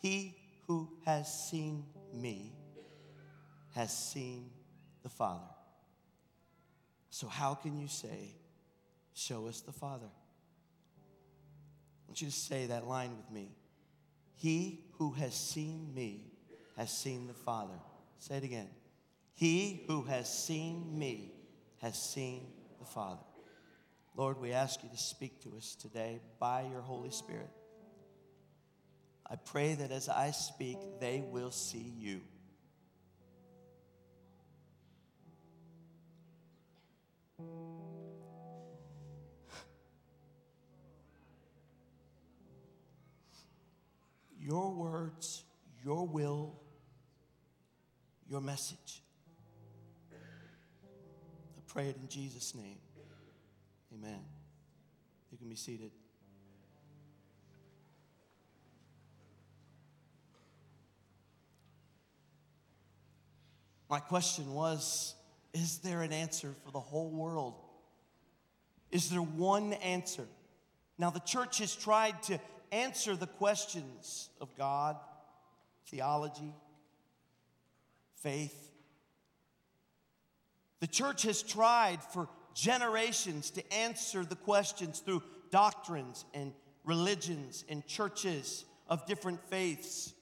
He who has seen me has seen the Father. So, how can you say, Show us the Father? I want you to say that line with me. He who has seen me has seen the Father. Say it again. He who has seen me has seen the Father. Lord, we ask you to speak to us today by your Holy Spirit. I pray that as I speak, they will see you. Your words, your will, your message. I pray it in Jesus' name. Amen. You can be seated. My question was Is there an answer for the whole world? Is there one answer? Now, the church has tried to answer the questions of God, theology, faith. The church has tried for generations to answer the questions through doctrines and religions and churches of different faiths.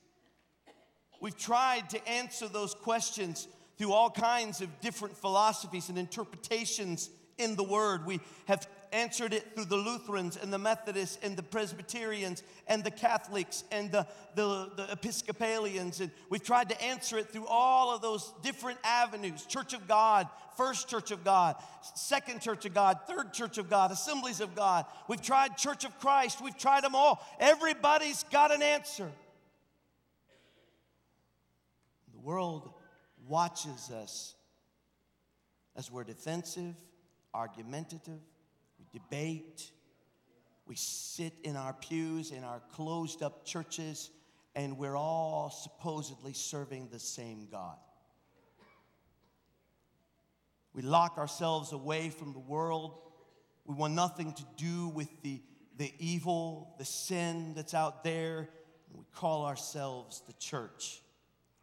We've tried to answer those questions through all kinds of different philosophies and interpretations in the Word. We have answered it through the Lutherans and the Methodists and the Presbyterians and the Catholics and the, the, the, Episcopalians. And we've tried to answer it through all of those different avenues Church of God, First Church of God, Second Church of God, Third Church of God, Assemblies of God. We've tried Church of Christ. We've tried them all. Everybody's got an answer. The world watches us as we're defensive, argumentative, debate, we sit in our pews in our closed up churches, and we're all supposedly serving the same God. We lock ourselves away from the world. We want nothing to do with the, the evil, the sin that's out there. We call ourselves the church.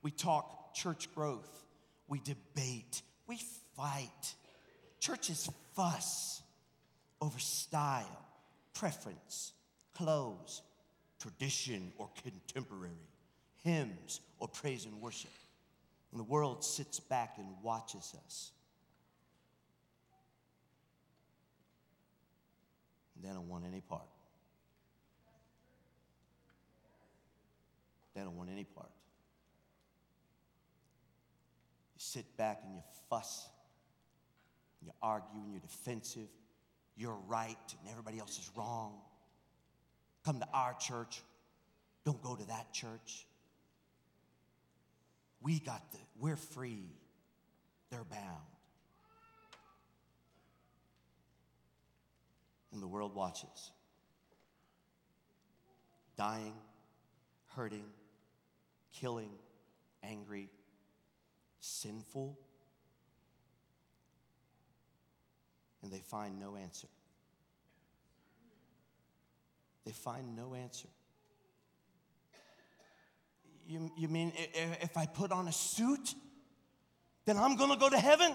We talk church growth. We debate. We fight. Churches fuss over style, preference, clothes, tradition, or contemporary, hymns, or praise and worship. And the world sits back and watches us. They don't want any part. They don't want any part. You sit back and you fuss, and you argue, and you're defensive. You're right, and everybody else is wrong. Come to our church. Don't go to that church. We got the, we're free. They're bound. And the world watches. Dying, hurting, killing, angry, sinful, and they find no answer. They find no answer. You, you mean if I put on a suit, then I'm gonna go to heaven?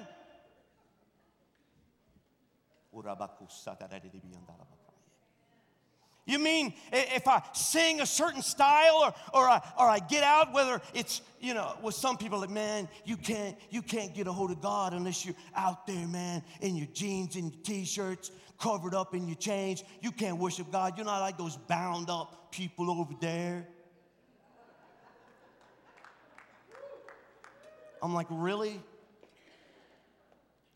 You mean if I sing a certain style or, or, I, or I get out, whether it's, you know, with some people like, man, you can't, you can't get a hold of God unless you're out there, man, in your jeans and t-shirts, covered up in your chains. You can't worship God. You're not like those bound up people over there. I'm like, really?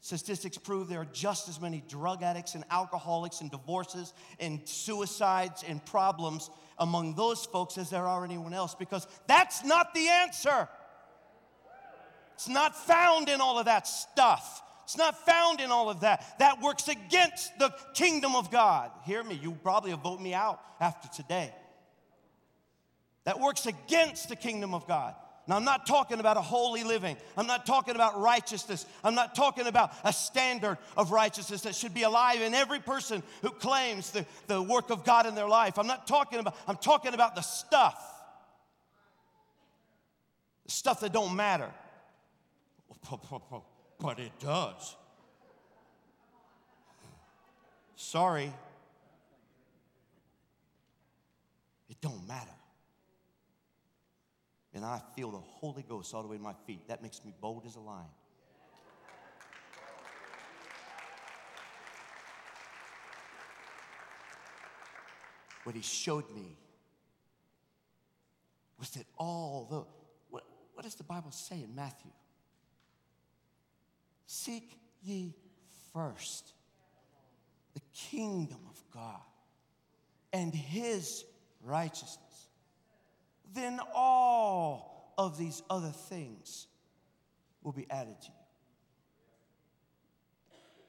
Statistics prove there are just as many drug addicts and alcoholics and divorces and suicides and problems among those folks as there are anyone else because that's not the answer. It's not found in all of that stuff. It's not found in all of that. That works against the kingdom of God. Hear me, you probably vote me out after today. That works against the kingdom of God. Now, I'm not talking about a holy living. I'm not talking about righteousness. I'm not talking about a standard of righteousness that should be alive in every person who claims the, the work of God in their life. I'm not talking about, I'm talking about the stuff. The stuff that don't matter. (laughs) But it does. Sorry. It don't matter and I feel the Holy Ghost all the way to my feet. That makes me bold as a lion. What he showed me was that all the, what, what does the Bible say in Matthew? Seek ye first the kingdom of God and his righteousness then all of these other things will be added to you.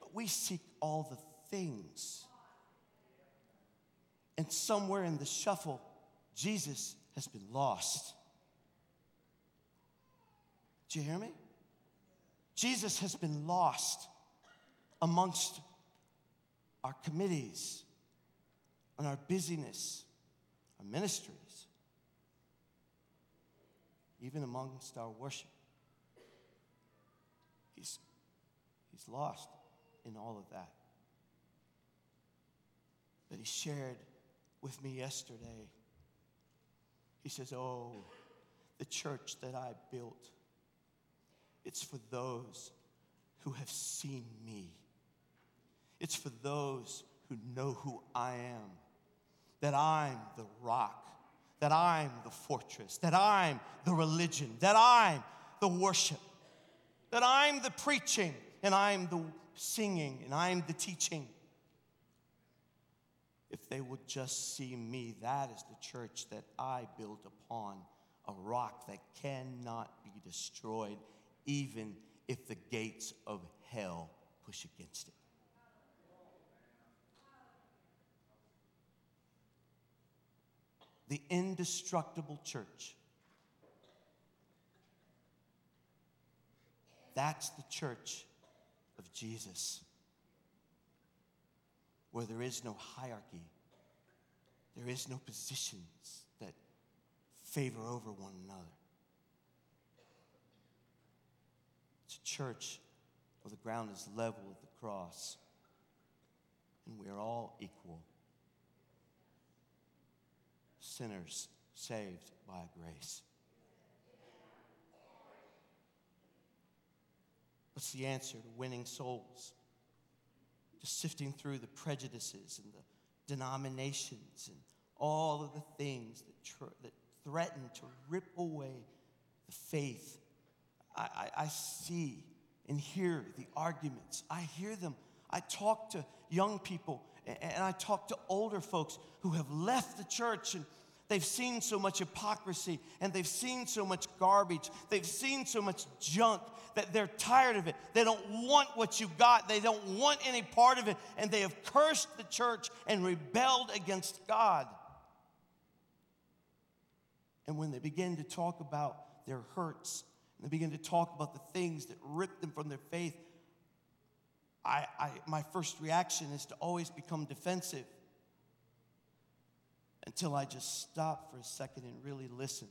But we seek all the things. And somewhere in the shuffle, Jesus has been lost. Do you hear me? Jesus has been lost amongst our committees and our busyness, our ministries, even amongst our worship. He's, he's lost in all of that. But he shared with me yesterday. He says, Oh, the church that I built, it's for those who have seen me. It's for those who know who I am, that I'm the rock, that I'm the fortress, that I'm the religion, that I'm the worship, that I'm the preaching, and I'm the singing, and I'm the teaching. If they would just see me, that is the church that I build upon a rock that cannot be destroyed, even if the gates of hell push against it. The indestructible church. That's the church of Jesus, where there is no hierarchy, there is no positions that favor over one another. It's a church where the ground is level with the cross and we are all equal. Sinners saved by grace. What's the answer to winning souls? Just sifting through the prejudices and the denominations and all of the things that, tr- that threaten to rip away the faith. I, I, I see and hear the arguments. I hear them. I talk to young people and I talk to older folks who have left the church and they've seen so much hypocrisy and they've seen so much garbage. They've seen so much junk that they're tired of it. They don't want what you got, they don't want any part of it, and they have cursed the church and rebelled against God. And when they begin to talk about their hurts, and they begin to talk about the things that rip them from their faith, I, I, my first reaction is to always become defensive until I just stop for a second and really listen.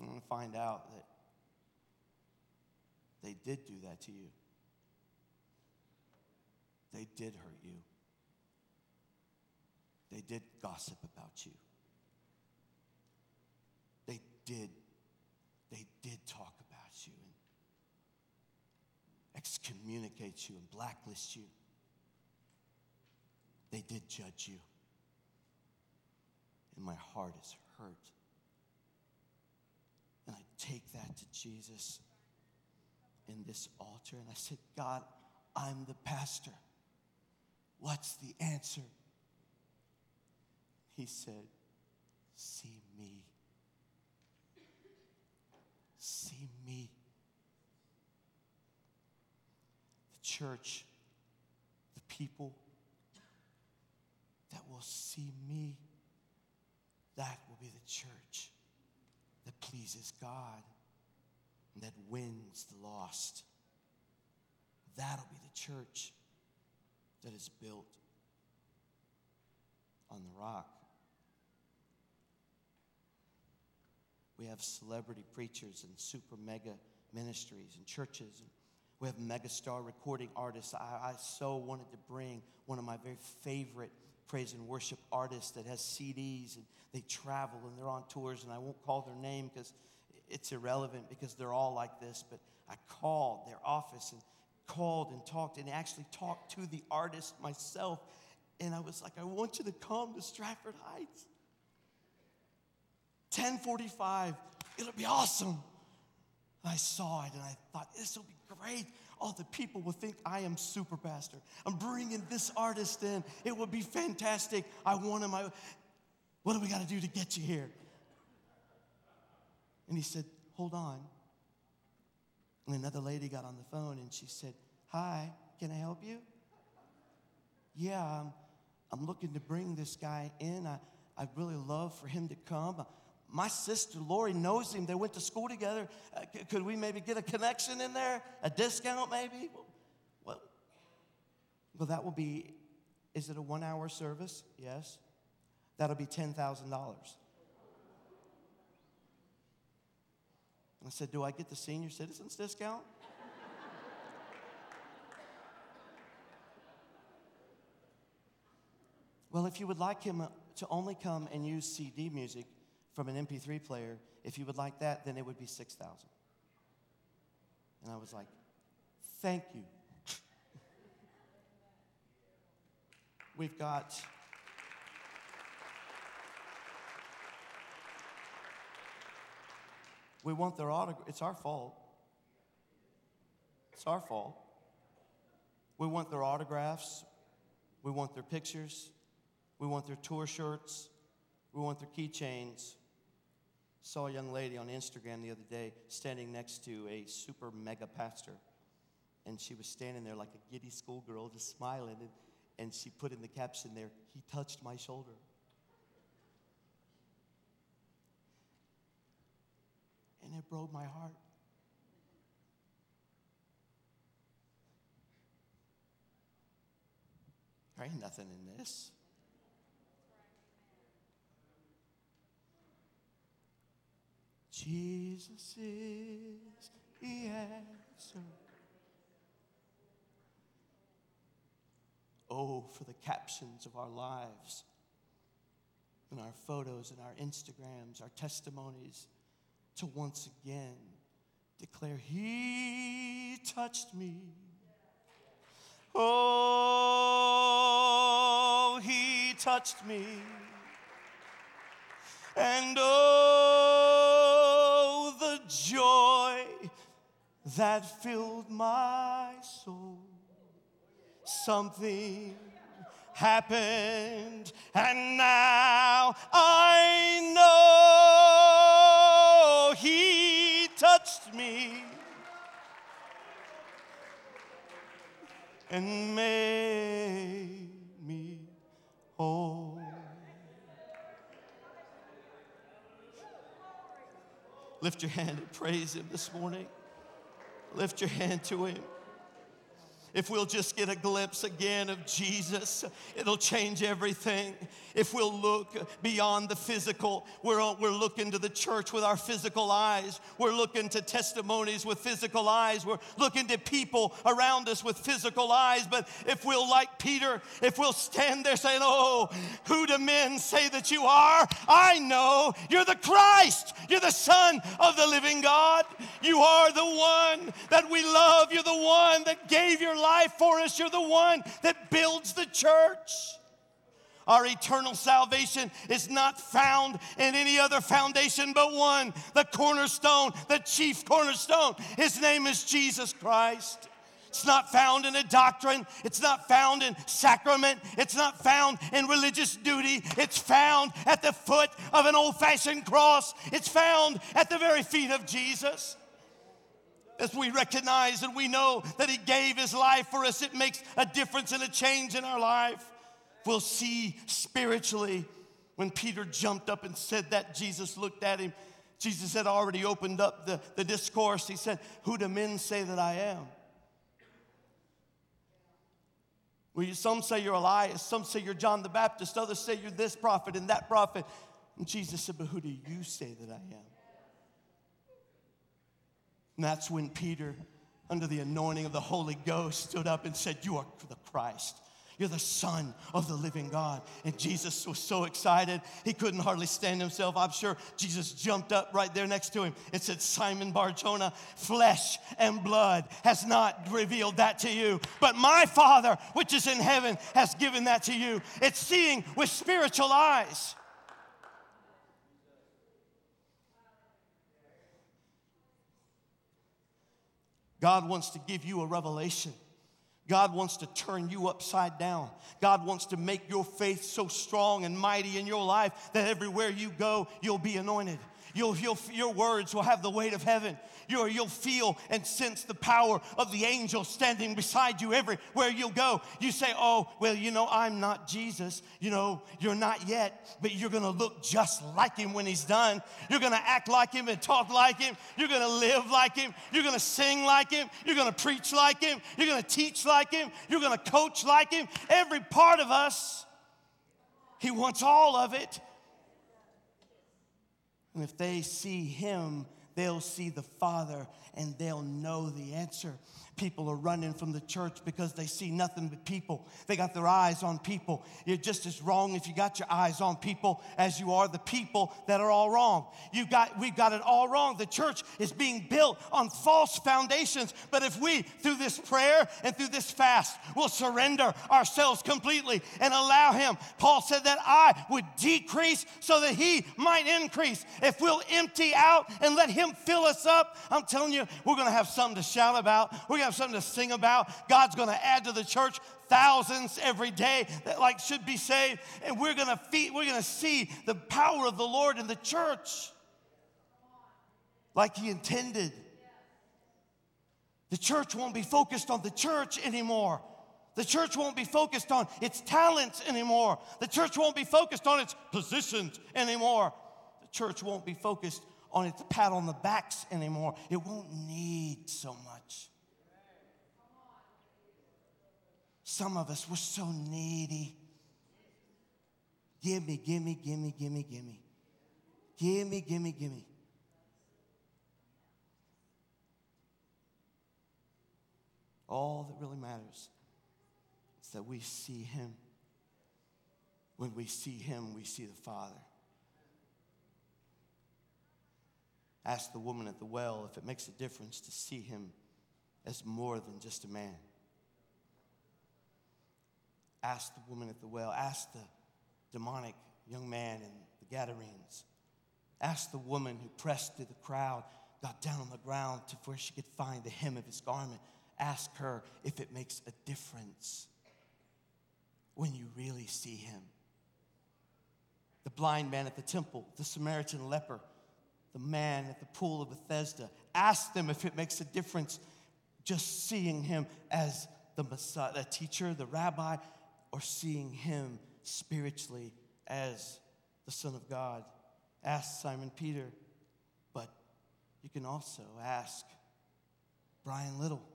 And find out that they did do that to you. They did hurt you. They did gossip about you. They did, they did talk about you and excommunicate you and blacklist you. They did judge you. And my heart is hurt. And I take that to Jesus in this altar and I said, God, I'm the pastor. What's the answer? He said, See me. See me. The church, the people that will see me, that will be the church that pleases God and that wins the lost. That'll be the church that is built on the rock. We have celebrity preachers and super mega ministries and churches. And we have megastar recording artists. I, I so wanted to bring one of my very favorite praise and worship artists that has CDs and they travel and they're on tours. And I won't call their name because it's irrelevant because they're all like this. But I called their office and called and talked and actually talked to the artist myself. And I was like, I want you to come to Stratford Heights. 1045, it'll be awesome. And I saw it and I thought, this will be great. All the people will think I am super pastor. I'm bringing this artist in. It would be fantastic. I want him. I, what do we got to do to get you here? And he said, hold on. And another lady got on the phone and she said, Hi, can I help you? Yeah, I'm, I'm looking to bring this guy in. I, I'd really love for him to come. My sister Lori knows him. They went to school together. Uh, c- could we maybe get a connection in there? A discount, maybe? Well, well, that will be, is it a one hour service? Yes. That'll be $10,000. And I said, Do I get the senior citizens discount? well, if you would like him uh, to only come and use CD music from an MP3 player, if you would like that, then it would be 6000 And I was like, Thank you. (laughs) We've got. We want their autograph. It's our fault. It's our fault. We want their autographs. We want their pictures. We want their tour shirts. We want their keychains. Saw a young lady on Instagram the other day standing next to a super mega pastor. And she was standing there like a giddy schoolgirl, just smiling. And, and she put in the caption there, He touched my shoulder. And it broke my heart. There ain't nothing in this. Jesus is the answer. Oh, for the captions of our lives and our photos and our Instagrams, our testimonies, to once again declare, He touched me. Oh, He touched me. And oh, joy that filled my soul. Something happened, and now I know He touched me and made me whole. Lift your hand and praise Him this morning. Lift your hand to Him. If we'll just get a glimpse again of Jesus, it'll change everything. If we'll look beyond the physical, we're, we're looking to the church with our physical eyes. We're looking to testimonies with physical eyes. We're looking to people around us with physical eyes. But if we'll, like Peter, if we'll stand there saying, Oh, who do men say that you are? I know you're the Christ. You're the Son of the living God. You are the one that we love. You're the one that gave your life for us. You're the one that builds the church. Our eternal salvation is not found in any other foundation but one, the cornerstone, the chief cornerstone. His name is Jesus Christ. It's not found in a doctrine. It's not found in sacrament. It's not found in religious duty. It's found at the foot of an old fashioned cross. It's found at the very feet of Jesus. As we recognize and we know that He gave His life for us, it makes a difference and a change in our life. We'll see spiritually when Peter jumped up and said that, Jesus looked at him. Jesus had already opened up the, the discourse. He said, Who do men say that I am? Well, you, some say you're Elias, some say you're John the Baptist, others say you're this prophet and that prophet. And Jesus said, But who do you say that I am? And that's when Peter, under the anointing of the Holy Ghost, stood up and said, You are the Christ. You're the Son of the living God. And Jesus was so excited, he couldn't hardly stand himself. I'm sure Jesus jumped up right there next to him and said, Simon Barjona, flesh and blood has not revealed that to you, but my Father, which is in heaven, has given that to you. It's seeing with spiritual eyes. God wants to give you a revelation. God wants to turn you upside down. God wants to make your faith so strong and mighty in your life that everywhere you go, you'll be anointed. You'll, you'll, your words will have the weight of heaven. You'll, you'll feel and sense the power of the angel standing beside you everywhere you'll go. You say, Oh, well, you know, I'm not Jesus. You know, you're not yet, but you're gonna look just like him when he's done. You're gonna act like him and talk like him. You're gonna live like him. You're gonna sing like him. You're gonna preach like him. You're gonna teach like him. You're gonna coach like him. Every part of us, he wants all of it. And if they see him, they'll see the Father and they'll know the answer. People are running from the church because they see nothing but people. They got their eyes on people. You're just as wrong if you got your eyes on people as you are the people that are all wrong. You got we've got it all wrong. The church is being built on false foundations. But if we, through this prayer and through this fast, will surrender ourselves completely and allow him, Paul said that I would decrease so that he might increase. If we'll empty out and let him fill us up, I'm telling you, we're gonna have something to shout about. We're have something to sing about. God's gonna add to the church thousands every day that like should be saved. And we're gonna feed, we're gonna see the power of the Lord in the church like he intended. The church won't be focused on the church anymore. The church won't be focused on its talents anymore. The church won't be focused on its positions anymore. The church won't be focused on its pat on the backs anymore. It won't need so much. Some of us, we're so needy. Give me, give me, give me, give me, give me. Give me, give me, give me. All that really matters is that we see Him. When we see Him, we see the Father. Ask the woman at the well if it makes a difference to see Him as more than just a man. Ask the woman at the well. Ask the demonic young man in the Gadarenes. Ask the woman who pressed through the crowd, got down on the ground to where she could find the hem of his garment. Ask her if it makes a difference when you really see him. The blind man at the temple, the Samaritan leper, the man at the pool of Bethesda. Ask them if it makes a difference just seeing him as the Messiah, the teacher, the rabbi, or seeing him spiritually as the Son of God. Ask Simon Peter, but you can also ask Brian Little.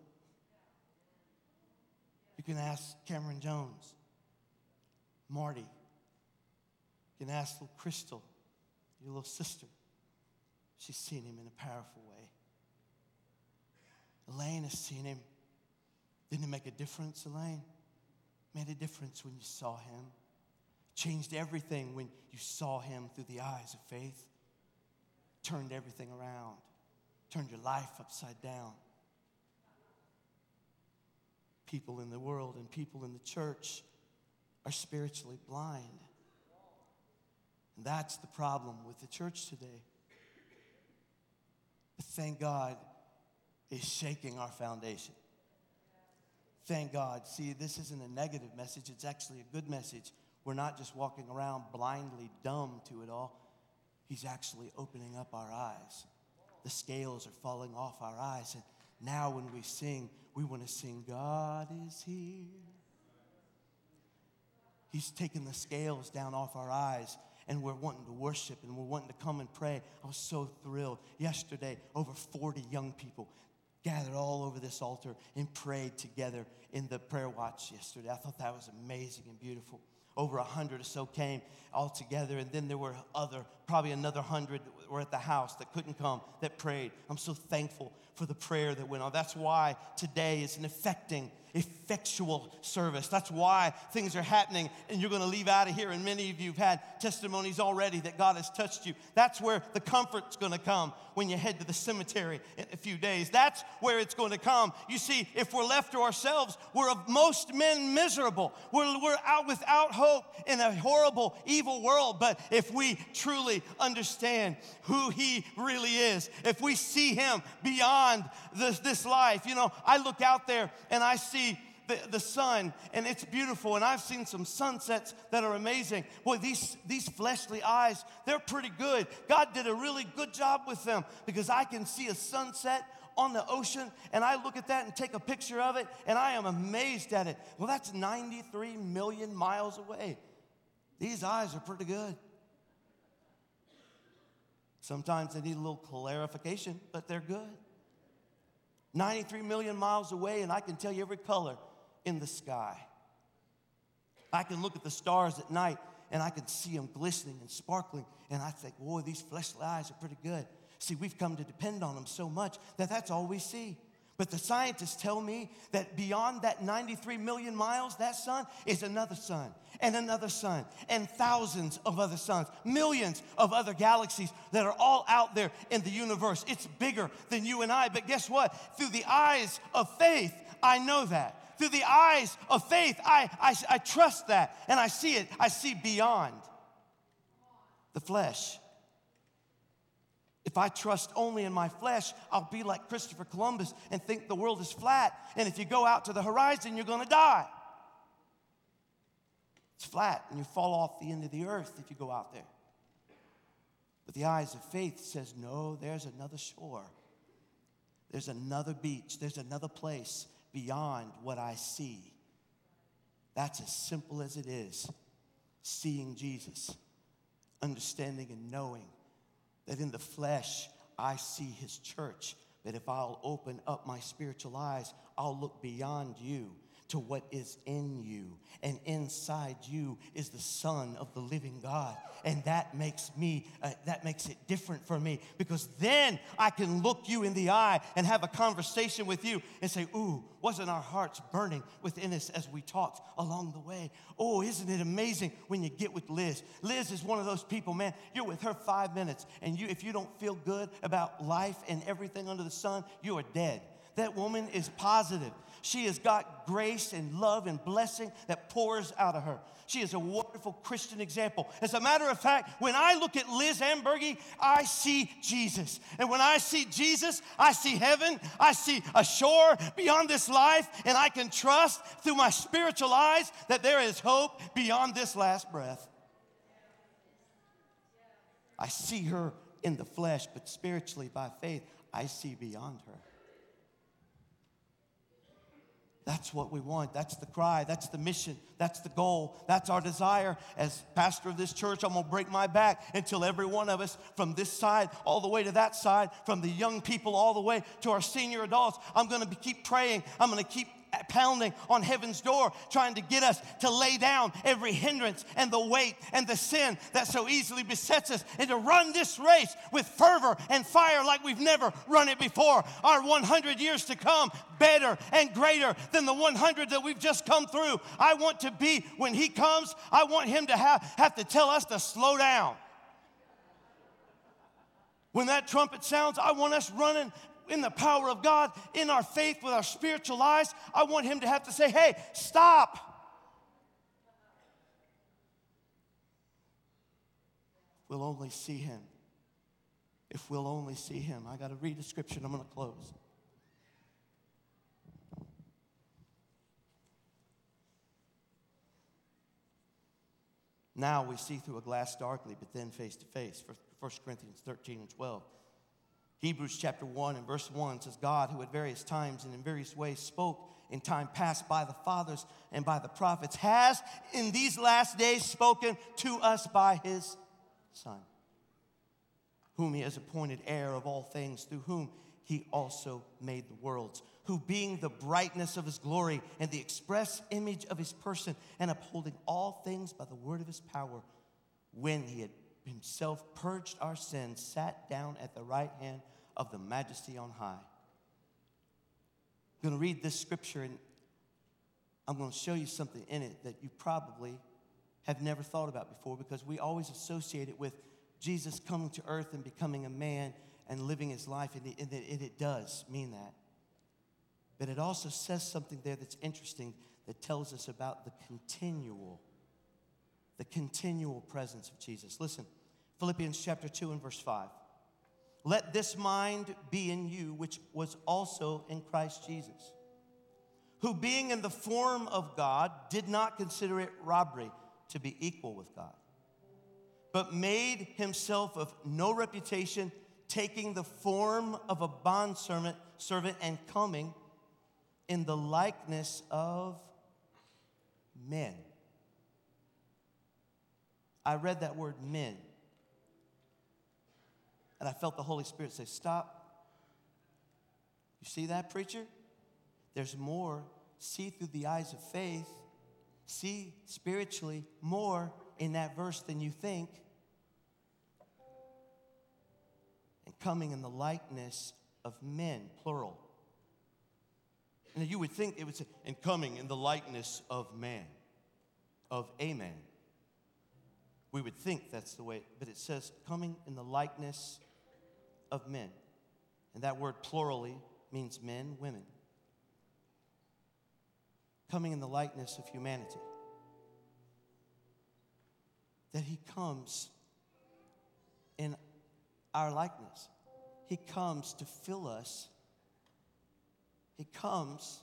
You can ask Cameron Jones, Marty. You can ask little Crystal, your little sister. She's seen him in a powerful way. Elaine has seen him. Didn't it make a difference, Elaine? Made a difference when you saw him. Changed everything when you saw him through the eyes of faith. Turned everything around. Turned your life upside down. People in the world and people in the church are spiritually blind. And that's the problem with the church today. But thank God is shaking our foundation. Thank God. See, this isn't a negative message, it's actually a good message. We're not just walking around blindly dumb to it all. He's actually opening up our eyes. The scales are falling off our eyes. And now, when we sing, we want to sing, God is here. He's taking the scales down off our eyes and we're wanting to worship and we're wanting to come and pray. I was so thrilled. Yesterday, over 40 young people gathered all over this altar and prayed together in the prayer watch yesterday. I thought that was amazing and beautiful. Over a hundred or so came all together, and then there were other, probably another hundred were at the house that couldn't come that prayed. I'm so thankful for the prayer that went on. That's why today is an affecting effectual service. That's why things are happening, and you're going to leave out of here. And many of you have had testimonies already that God has touched you. That's where the comfort's going to come when you head to the cemetery in a few days. That's where it's going to come. You see, if we're left to ourselves, we're of most men miserable. We're, we're out without hope in a horrible, evil world. But if we truly understand who He really is, if we see Him beyond this, this life, you know, I look out there and I see the, the sun and it's beautiful. And I've seen some sunsets that are amazing. Boy, these, these fleshly eyes, they're pretty good. God did a really good job with them because I can see a sunset on the ocean and I look at that and take a picture of it and I am amazed at it. Well, that's 93 million miles away. These eyes are pretty good. Sometimes they need a little clarification, but they're good. 93 million miles away, and I can tell you every color in the sky. I can look at the stars at night and I can see them glistening and sparkling, and I think, boy, these fleshly eyes are pretty good. See, we've come to depend on them so much that that's all we see. But the scientists tell me that beyond that 93 million miles, that sun is another sun and another sun and thousands of other suns, millions of other galaxies that are all out there in the universe. It's bigger than you and I. But guess what? Through the eyes of faith, I know that. Through the eyes of faith, I, I, I trust that and I see it. I see beyond the flesh. If I trust only in my flesh, I'll be like Christopher Columbus and think the world is flat. And if you go out to the horizon, you're going to die. It's flat and you fall off the end of the earth if you go out there. But the eyes of faith says, no, there's another shore. There's another beach. There's another place beyond what I see. That's as simple as it is seeing Jesus, understanding and knowing that in the flesh I see his church. That if I'll open up my spiritual eyes, I'll look beyond you to what is in you. And inside you is the Son of the living God. And that makes me, uh, that makes it different for me because then I can look you in the eye and have a conversation with you and say, Ooh, wasn't our hearts burning within us as we talked along the way? Oh, isn't it amazing when you get with Liz? Liz is one of those people, man, you're with her five minutes and you, if you don't feel good about life and everything under the sun, you are dead. That woman is positive. She has got grace and love and blessing that pours out of her. She is a wonderful Christian example. As a matter of fact, when I look at Liz Ambergy, I see Jesus. And when I see Jesus, I see heaven. I see a shore beyond this life, and I can trust through my spiritual eyes that there is hope beyond this last breath. I see her in the flesh, but spiritually by faith, I see beyond her. That's what we want. That's the cry. That's the mission. That's the goal. That's our desire. As pastor of this church, I'm going to break my back until every one of us, from this side all the way to that side, from the young people all the way to our senior adults, I'm going to keep praying. I'm going to keep pounding on heaven's door, trying to get us to lay down every hindrance and the weight and the sin that so easily besets us, and to run this race with fervor and fire like we've never run it before. Our 100 years to come, better and greater than the 100 that we've just come through. I want to be, when He comes, I want Him to have, have to tell us to slow down. When that trumpet sounds, I want us running in the power of God, in our faith, with our spiritual eyes, I want him to have to say, hey, stop. We'll only see him. If we'll only see him. I got to read the scripture I'm going to close. Now we see through a glass darkly, but then face to face. 1 Corinthians 13 and 12. Hebrews chapter 1 and verse 1 says, God, who at various times and in various ways spoke in time past by the fathers and by the prophets, has in these last days spoken to us by his Son, whom he has appointed heir of all things, through whom he also made the worlds, who being the brightness of his glory and the express image of his person, and upholding all things by the word of his power, when he had himself purged our sins, sat down at the right hand of the majesty on high. I'm going to read this scripture and I'm going to show you something in it that you probably have never thought about before because we always associate it with Jesus coming to earth and becoming a man and living his life, and it, and it does mean that. But it also says something there that's interesting that tells us about the continual the continual presence of Jesus. Listen, Philippians chapter 2 and verse 5. Let this mind be in you, which was also in Christ Jesus, who being in the form of God did not consider it robbery to be equal with God, but made himself of no reputation, taking the form of a bondservant servant and coming in the likeness of men. I read that word men. And I felt the Holy Spirit say, Stop. You see that, preacher? There's more. See through the eyes of faith. See spiritually more in that verse than you think. And coming in the likeness of men, plural. And you would think it would say, and coming in the likeness of man, of a man. We would think that's the way, but it says coming in the likeness of men. And that word plurally means men, women. Coming in the likeness of humanity. That he comes in our likeness. He comes to fill us. He comes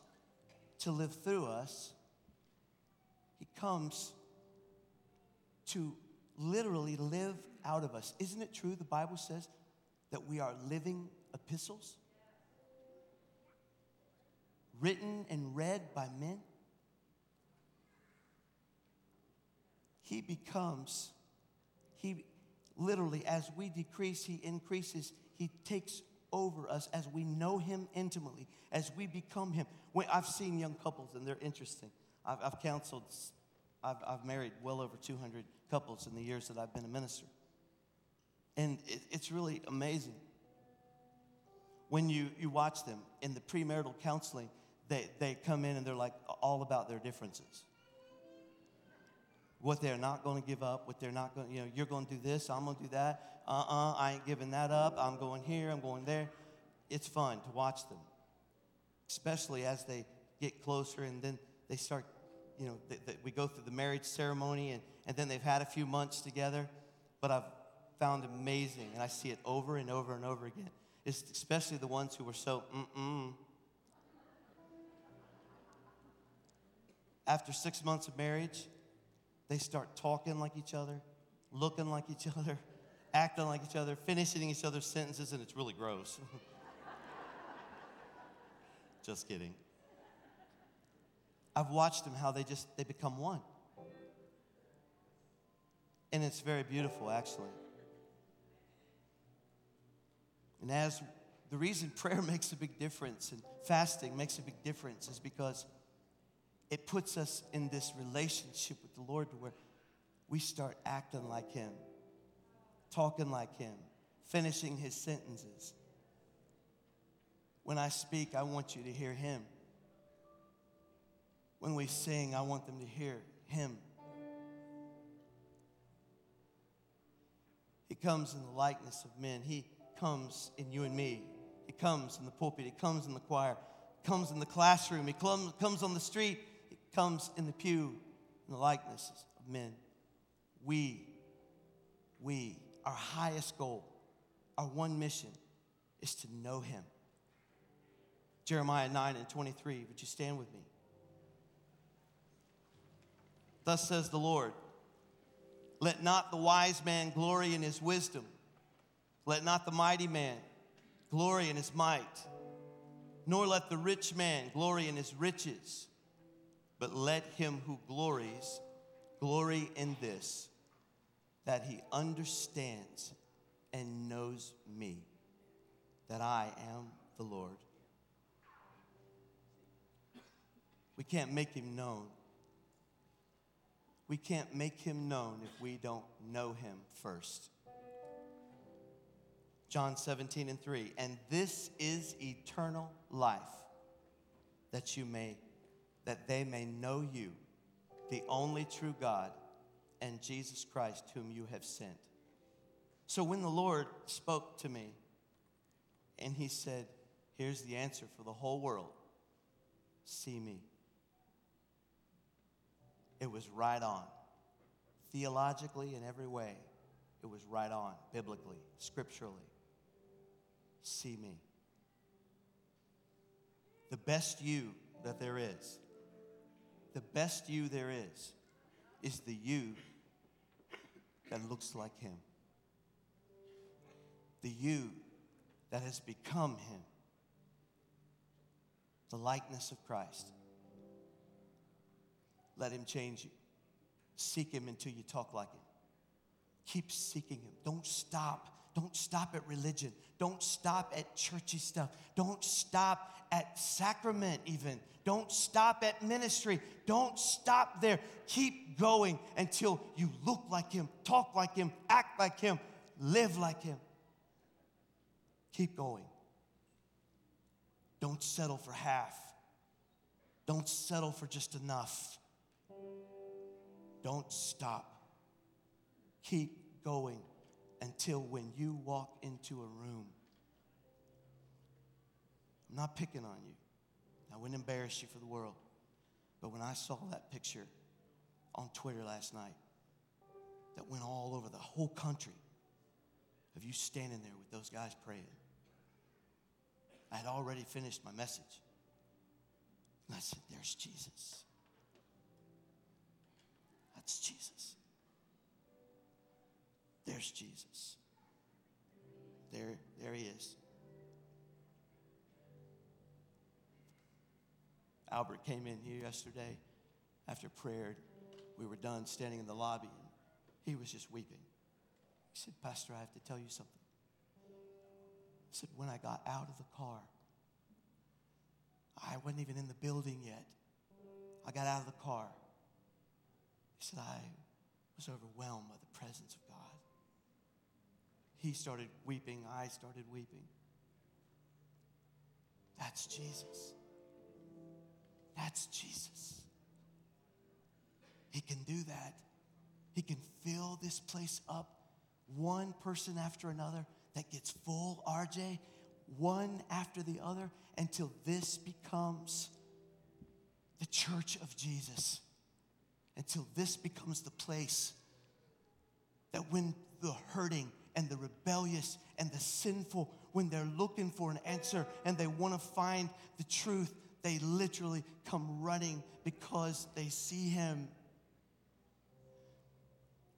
to live through us. He comes to literally live out of us. Isn't it true? The Bible says that we are living epistles written and read by men. He becomes, he literally, as we decrease, he increases. He takes over us as we know him intimately, as we become him. When, I've seen young couples, and they're interesting. I've, I've counseled, I've, I've married well over 200 couples in the years that I've been a minister. And it, it's really amazing. When you, you watch them in the premarital counseling, they, they come in and they're like all about their differences. What they're not going to give up, what they're not going you know, you're going to do this, I'm going to do that. Uh uh-uh, uh, I ain't giving that up. I'm going here, I'm going there. It's fun to watch them, especially as they get closer and then they start, you know, they, they, we go through the marriage ceremony and, and then they've had a few months together. But I've found amazing, and I see it over and over and over again, is especially the ones who were so mm-mm. After six months of marriage, they start talking like each other, looking like each (laughs) other, acting like each other, finishing each other's sentences, and it's really gross. (laughs) just kidding. I've watched them how they just they become one. And it's very beautiful actually. And as the reason (laughs) prayer makes a big difference and fasting makes a big difference is because it puts us in this relationship with the Lord where we start acting like Him, talking like Him, finishing His sentences. When I speak, I want you to hear Him. When we sing, I want them to hear Him. He comes in the likeness of men. He comes in you and me. He comes in the pulpit. He comes in the choir. He comes in the classroom. He comes on the street. He comes in the pew in the likenesses of men. We, we, our highest goal, our one mission is to know him. Jeremiah 9 and 23. Would you stand with me? Thus says the Lord Let not the wise man glory in his wisdom let not the mighty man glory in his might, nor let the rich man glory in his riches, but let him who glories glory in this, that he understands and knows me, that I am the Lord. We can't make him known. We can't make him known if we don't know him first. John 17 and 3. And this is eternal life, that you may, that they may know you, the only true God, and Jesus Christ, whom you have sent. So when the Lord spoke to me, and he said, Here's the answer for the whole world see me. It was right on. Theologically, in every way, it was right on, biblically, scripturally see me. The best you, that there is, the best you there is, is the you that looks like him. The you that has become him. The likeness of Christ. Let him change you. Seek him until you talk like him. Keep seeking him. Don't stop. Don't stop at religion. Don't stop at churchy stuff. Don't stop at sacrament, even. Don't stop at ministry. Don't stop there. Keep going until you look like him, talk like him, act like him, live like him. Keep going. Don't settle for half. Don't settle for just enough. Don't stop. Keep going until when you walk into a room, I'm not picking on you. I wouldn't embarrass you for the world. But when I saw that picture on Twitter last night that went all over the whole country of you standing there with those guys praying, I had already finished my message. And I said, There's Jesus. That's Jesus. There's Jesus. There, there he is. Albert came in here yesterday after prayer. We were done standing in the lobby, and he was just weeping. He said, Pastor, I have to tell you something. He said, When I got out of the car, I wasn't even in the building yet. I got out of the car. Said, I was overwhelmed by the presence of God. He started weeping. I started weeping. That's Jesus. That's Jesus. He can do that. He can fill this place up one person after another that gets full, RJ, one after the other until this becomes the church of Jesus. Until this becomes the place that when the hurting and the rebellious and the sinful, when they're looking for an answer and they want to find the truth, they literally come running because they see him.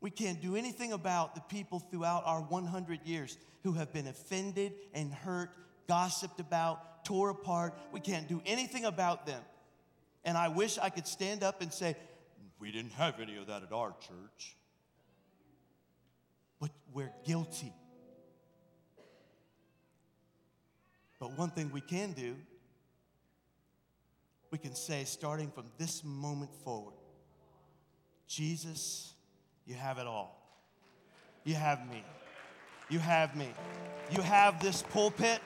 We can't do anything about the people throughout our 100 years who have been offended and hurt, gossiped about, tore apart. We can't do anything about them. And I wish I could stand up and say, We didn't have any of that at our church. But we're guilty. But one thing we can do, we can say, starting from this moment forward, Jesus, you have it all. You have me. You have me. You have this pulpit.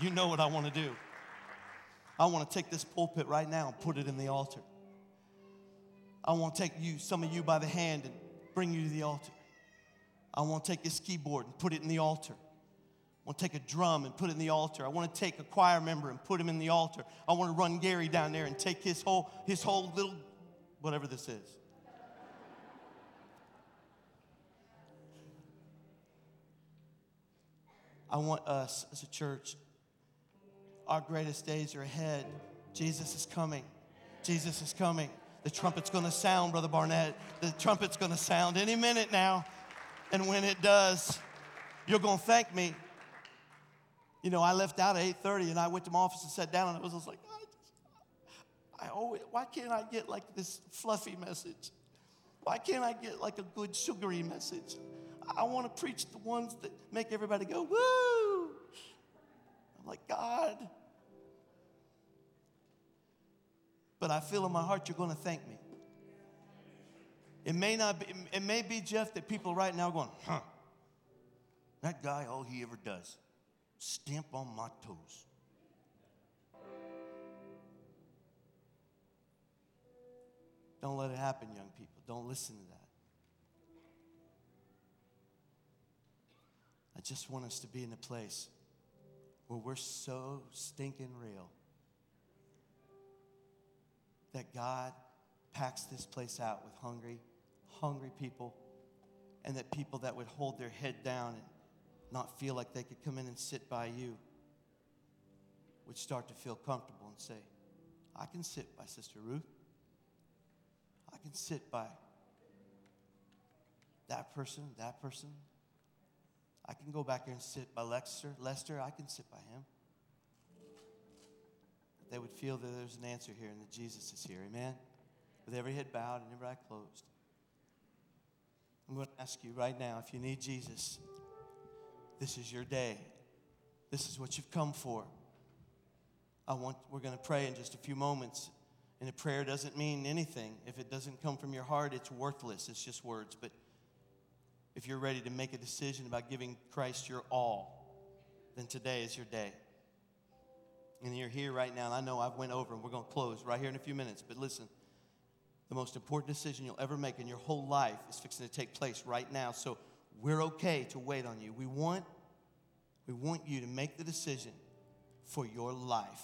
You know what I want to do. I want to take this pulpit right now and put it in the altar. I want to take you, some of you by the hand and bring you to the altar. I want to take this keyboard and put it in the altar. I want to take a drum and put it in the altar. I want to take a choir member and put him in the altar. I want to run Gary down there and take his whole, his whole little, whatever this is. I want us as a church, our greatest days are ahead. Jesus is coming. Jesus is coming. The trumpet's going to sound, Brother Barnett. The trumpet's going to sound any minute now. And when it does, you're going to thank me. You know, I left out at 8:30 and I went to my office and sat down and I was like, I, just, I always, why can't I get like this fluffy message? Why can't I get like a good sugary message? I want to preach the ones that make everybody go, woo! I'm like, God. But I feel in my heart you're going to thank me. It may not be, it may be, Jeff, that people right now going, huh, that guy, all he ever does, stamp on my toes. Don't let it happen, young people. Don't listen to that. I just want us to be in a place where we're so stinking real that God packs this place out with hungry, hungry people, and that people that would hold their head down and not feel like they could come in and sit by you would start to feel comfortable and say, I can sit by Sister Ruth. I can sit by that person, that person. I can go back here and sit by Lester. Lester, I can sit by him. They would feel that there's an answer here and that Jesus is here. Amen? With every head bowed and every eye closed. I'm going to ask you right now if you need Jesus, this is your day. This is what you've come for. I want, we're going to pray in just a few moments. And a prayer doesn't mean anything. If it doesn't come from your heart, it's worthless. It's just words. But if you're ready to make a decision about giving Christ your all, then today is your day. And you're here right now, and I know I've went over and we're going to close right here in a few minutes. But listen, the most important decision you'll ever make in your whole life is fixing to take place right now. So we're okay to wait on you. We want, we want you to make the decision for your life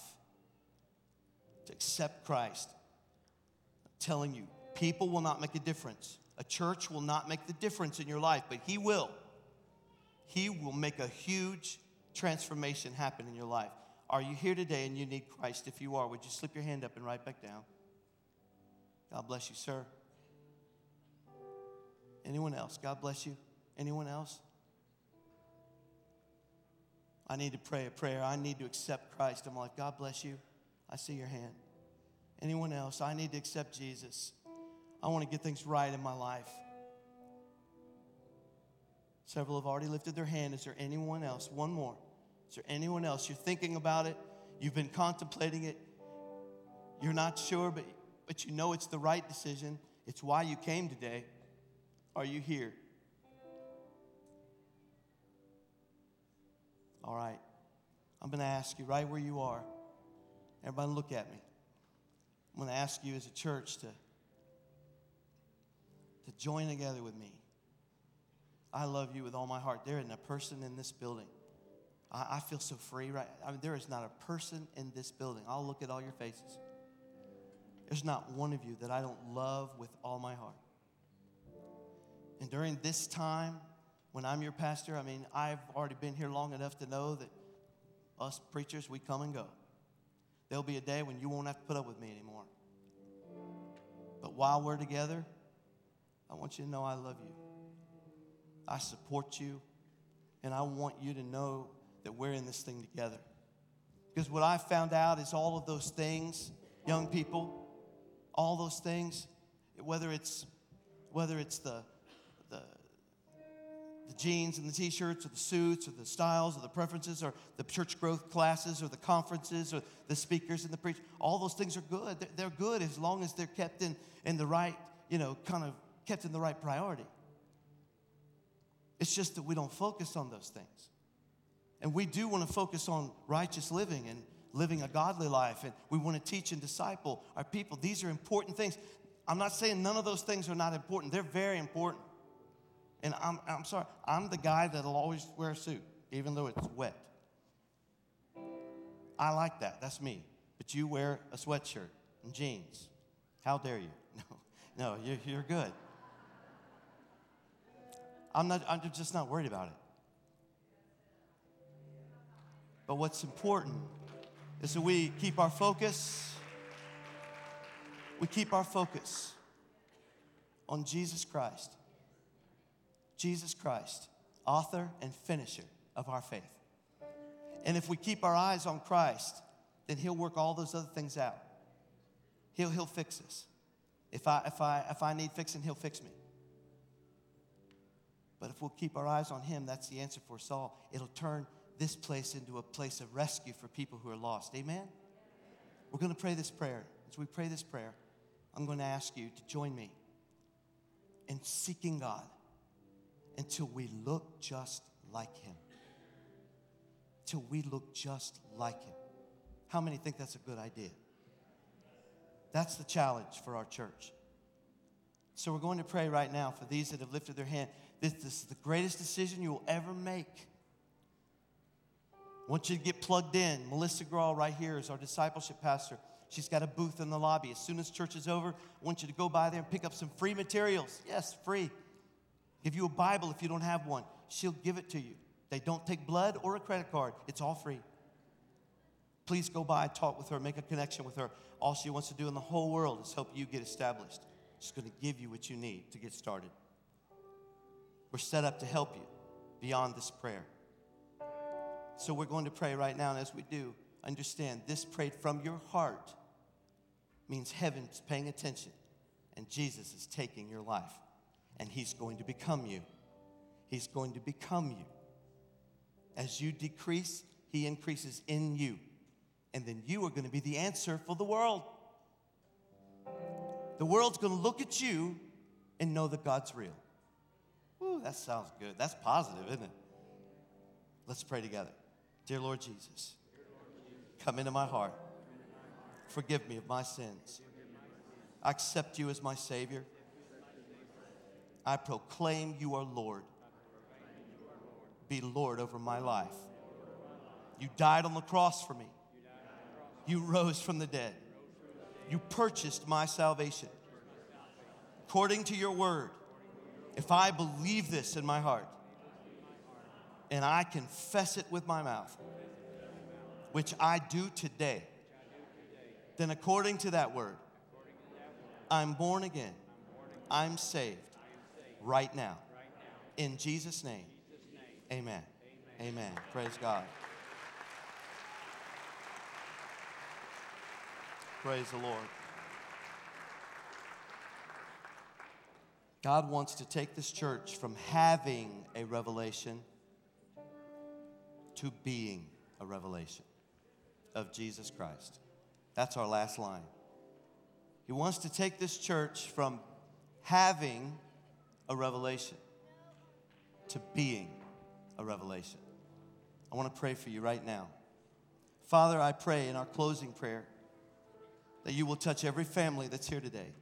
to accept Christ. I'm telling you, people will not make a difference. A church will not make the difference in your life, but He will. He will make a huge transformation happen in your life. Are you here today and you need Christ? If you are, would you slip your hand up and right back down? God bless you, sir. Anyone else? God bless you. Anyone else? I need to pray a prayer. I need to accept Christ I'm like, God bless you. I see your hand. Anyone else? I need to accept Jesus. I want to get things right in my life. Several have already lifted their hand. Is there anyone else? One more. Is there anyone else? You're thinking about it, you've been contemplating it, you're not sure, but, but you know it's the right decision. It's why you came today. Are you here? All right. I'm going to ask you right where you are. Everybody, look at me. I'm going to ask you as a church to, to join together with me. I love you with all my heart. There isn't a person in this building. I, I feel so free, right? I mean, there is not a person in this building. I'll look at all your faces. There's not one of you that I don't love with all my heart. And during this time, when I'm your pastor, I mean, I've already been here long enough to know that us preachers, we come and go. There'll be a day when you won't have to put up with me anymore. But while we're together, I want you to know I love you. I support you, and I want you to know that we're in this thing together. Because what I found out is all of those things, young people, all those things, whether it's whether it's the the the jeans and the t-shirts or the suits or the styles or the preferences or the church growth classes or the conferences or the speakers and the preach all those things are good. They're good as long as they're kept in, in the right you know kind of kept in the right priority. It's just that we don't focus on those things and we do want to focus on righteous living and living a godly life and we want to teach and disciple our people these are important things i'm not saying none of those things are not important they're very important and I'm, I'm sorry, I'm the guy that'll always wear a suit, even though it's wet. I like that. That's me. But you wear a sweatshirt and jeans. How dare you? (laughs) No, no, you're, you're good. I'm, not, I'm just not worried about it. But what's important is that we keep our focus. We keep our focus on Jesus Christ. Jesus Christ, author and finisher of our faith. And if we keep our eyes on Christ, then He'll work all those other things out. He'll, he'll fix us. If I, if, I, if I need fixing, He'll fix me. But if we'll keep our eyes on Him, that's the answer for us all. It'll turn this place into a place of rescue for people who are lost. Amen? We're going to pray this prayer. As we pray this prayer, I'm going to ask you to join me in seeking God until we look just like Him. Till we look just like Him. How many think that's a good idea? That's the challenge for our church. So we're going to pray right now for these that have lifted their hand. This, this is the greatest decision you will ever make. I want you to get plugged in. Melissa Grawl, right here, is our discipleship pastor. She's got a booth in the lobby. As soon as church is over, I want you to go by there and pick up some free materials. Yes, free. Give you a Bible if you don't have one. She'll give it to you. They don't take blood or a credit card, it's all free. please go by, talk with her, make a connection with her. All she wants to do in the whole world is help you get established. She's going to give you what you need to get started. We're set up to help you beyond this prayer. So we're going to pray right now, and as we do, understand this prayed from your heart means heaven's paying attention, and Jesus is taking your life, and He's going to become you. He's going to become you. As you decrease, He increases in you, and then you are going to be the answer for the world. The world's going to look at you and know that God's real. Ooh, that sounds good. That's positive, isn't it? Let's pray together. Dear Lord Jesus, come into my heart. Forgive me of my sins. I accept you as my Savior. I proclaim you are Lord. Be Lord over my life. You died on the cross for me. You rose from the dead. You purchased my salvation. According to your word, if I believe this in my heart, and I confess it with my mouth, which I do today, then according to that word, I'm born again. I'm saved right now. In Jesus' name, amen. Amen. Praise God. Praise the Lord. God wants to take this church from having a revelation to being a revelation of Jesus Christ. That's our last line. He wants to take this church from having a revelation to being a revelation. I want to pray for you right now. Father, I pray in our closing prayer that you will touch every family that's here today.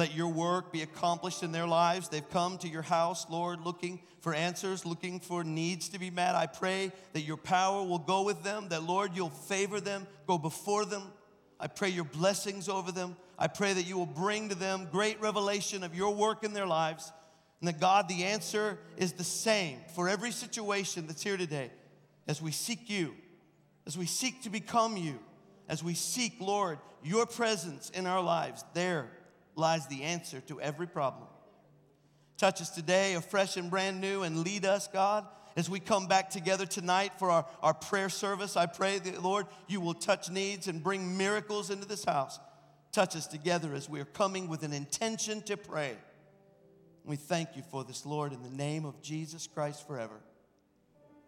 Let your work be accomplished in their lives. They've come to your house, Lord, looking for answers, looking for needs to be met. I pray that your power will go with them, that, Lord, you'll favor them, go before them. I pray your blessings over them. I pray that you will bring to them great revelation of your work in their lives. And that, God, the answer is the same for every situation that's here today as we seek you, as we seek to become you, as we seek, Lord, your presence in our lives. There lies the answer to every problem. Touch us today, afresh and brand new, and lead us, God, as we come back together tonight for our, our prayer service. I pray that, Lord, you will touch needs and bring miracles into this house. Touch us together as we are coming with an intention to pray. We thank you for this, Lord, in the name of Jesus Christ forever.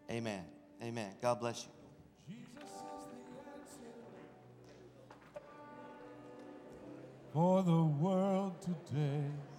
Amen. Amen. God bless you. For the world today.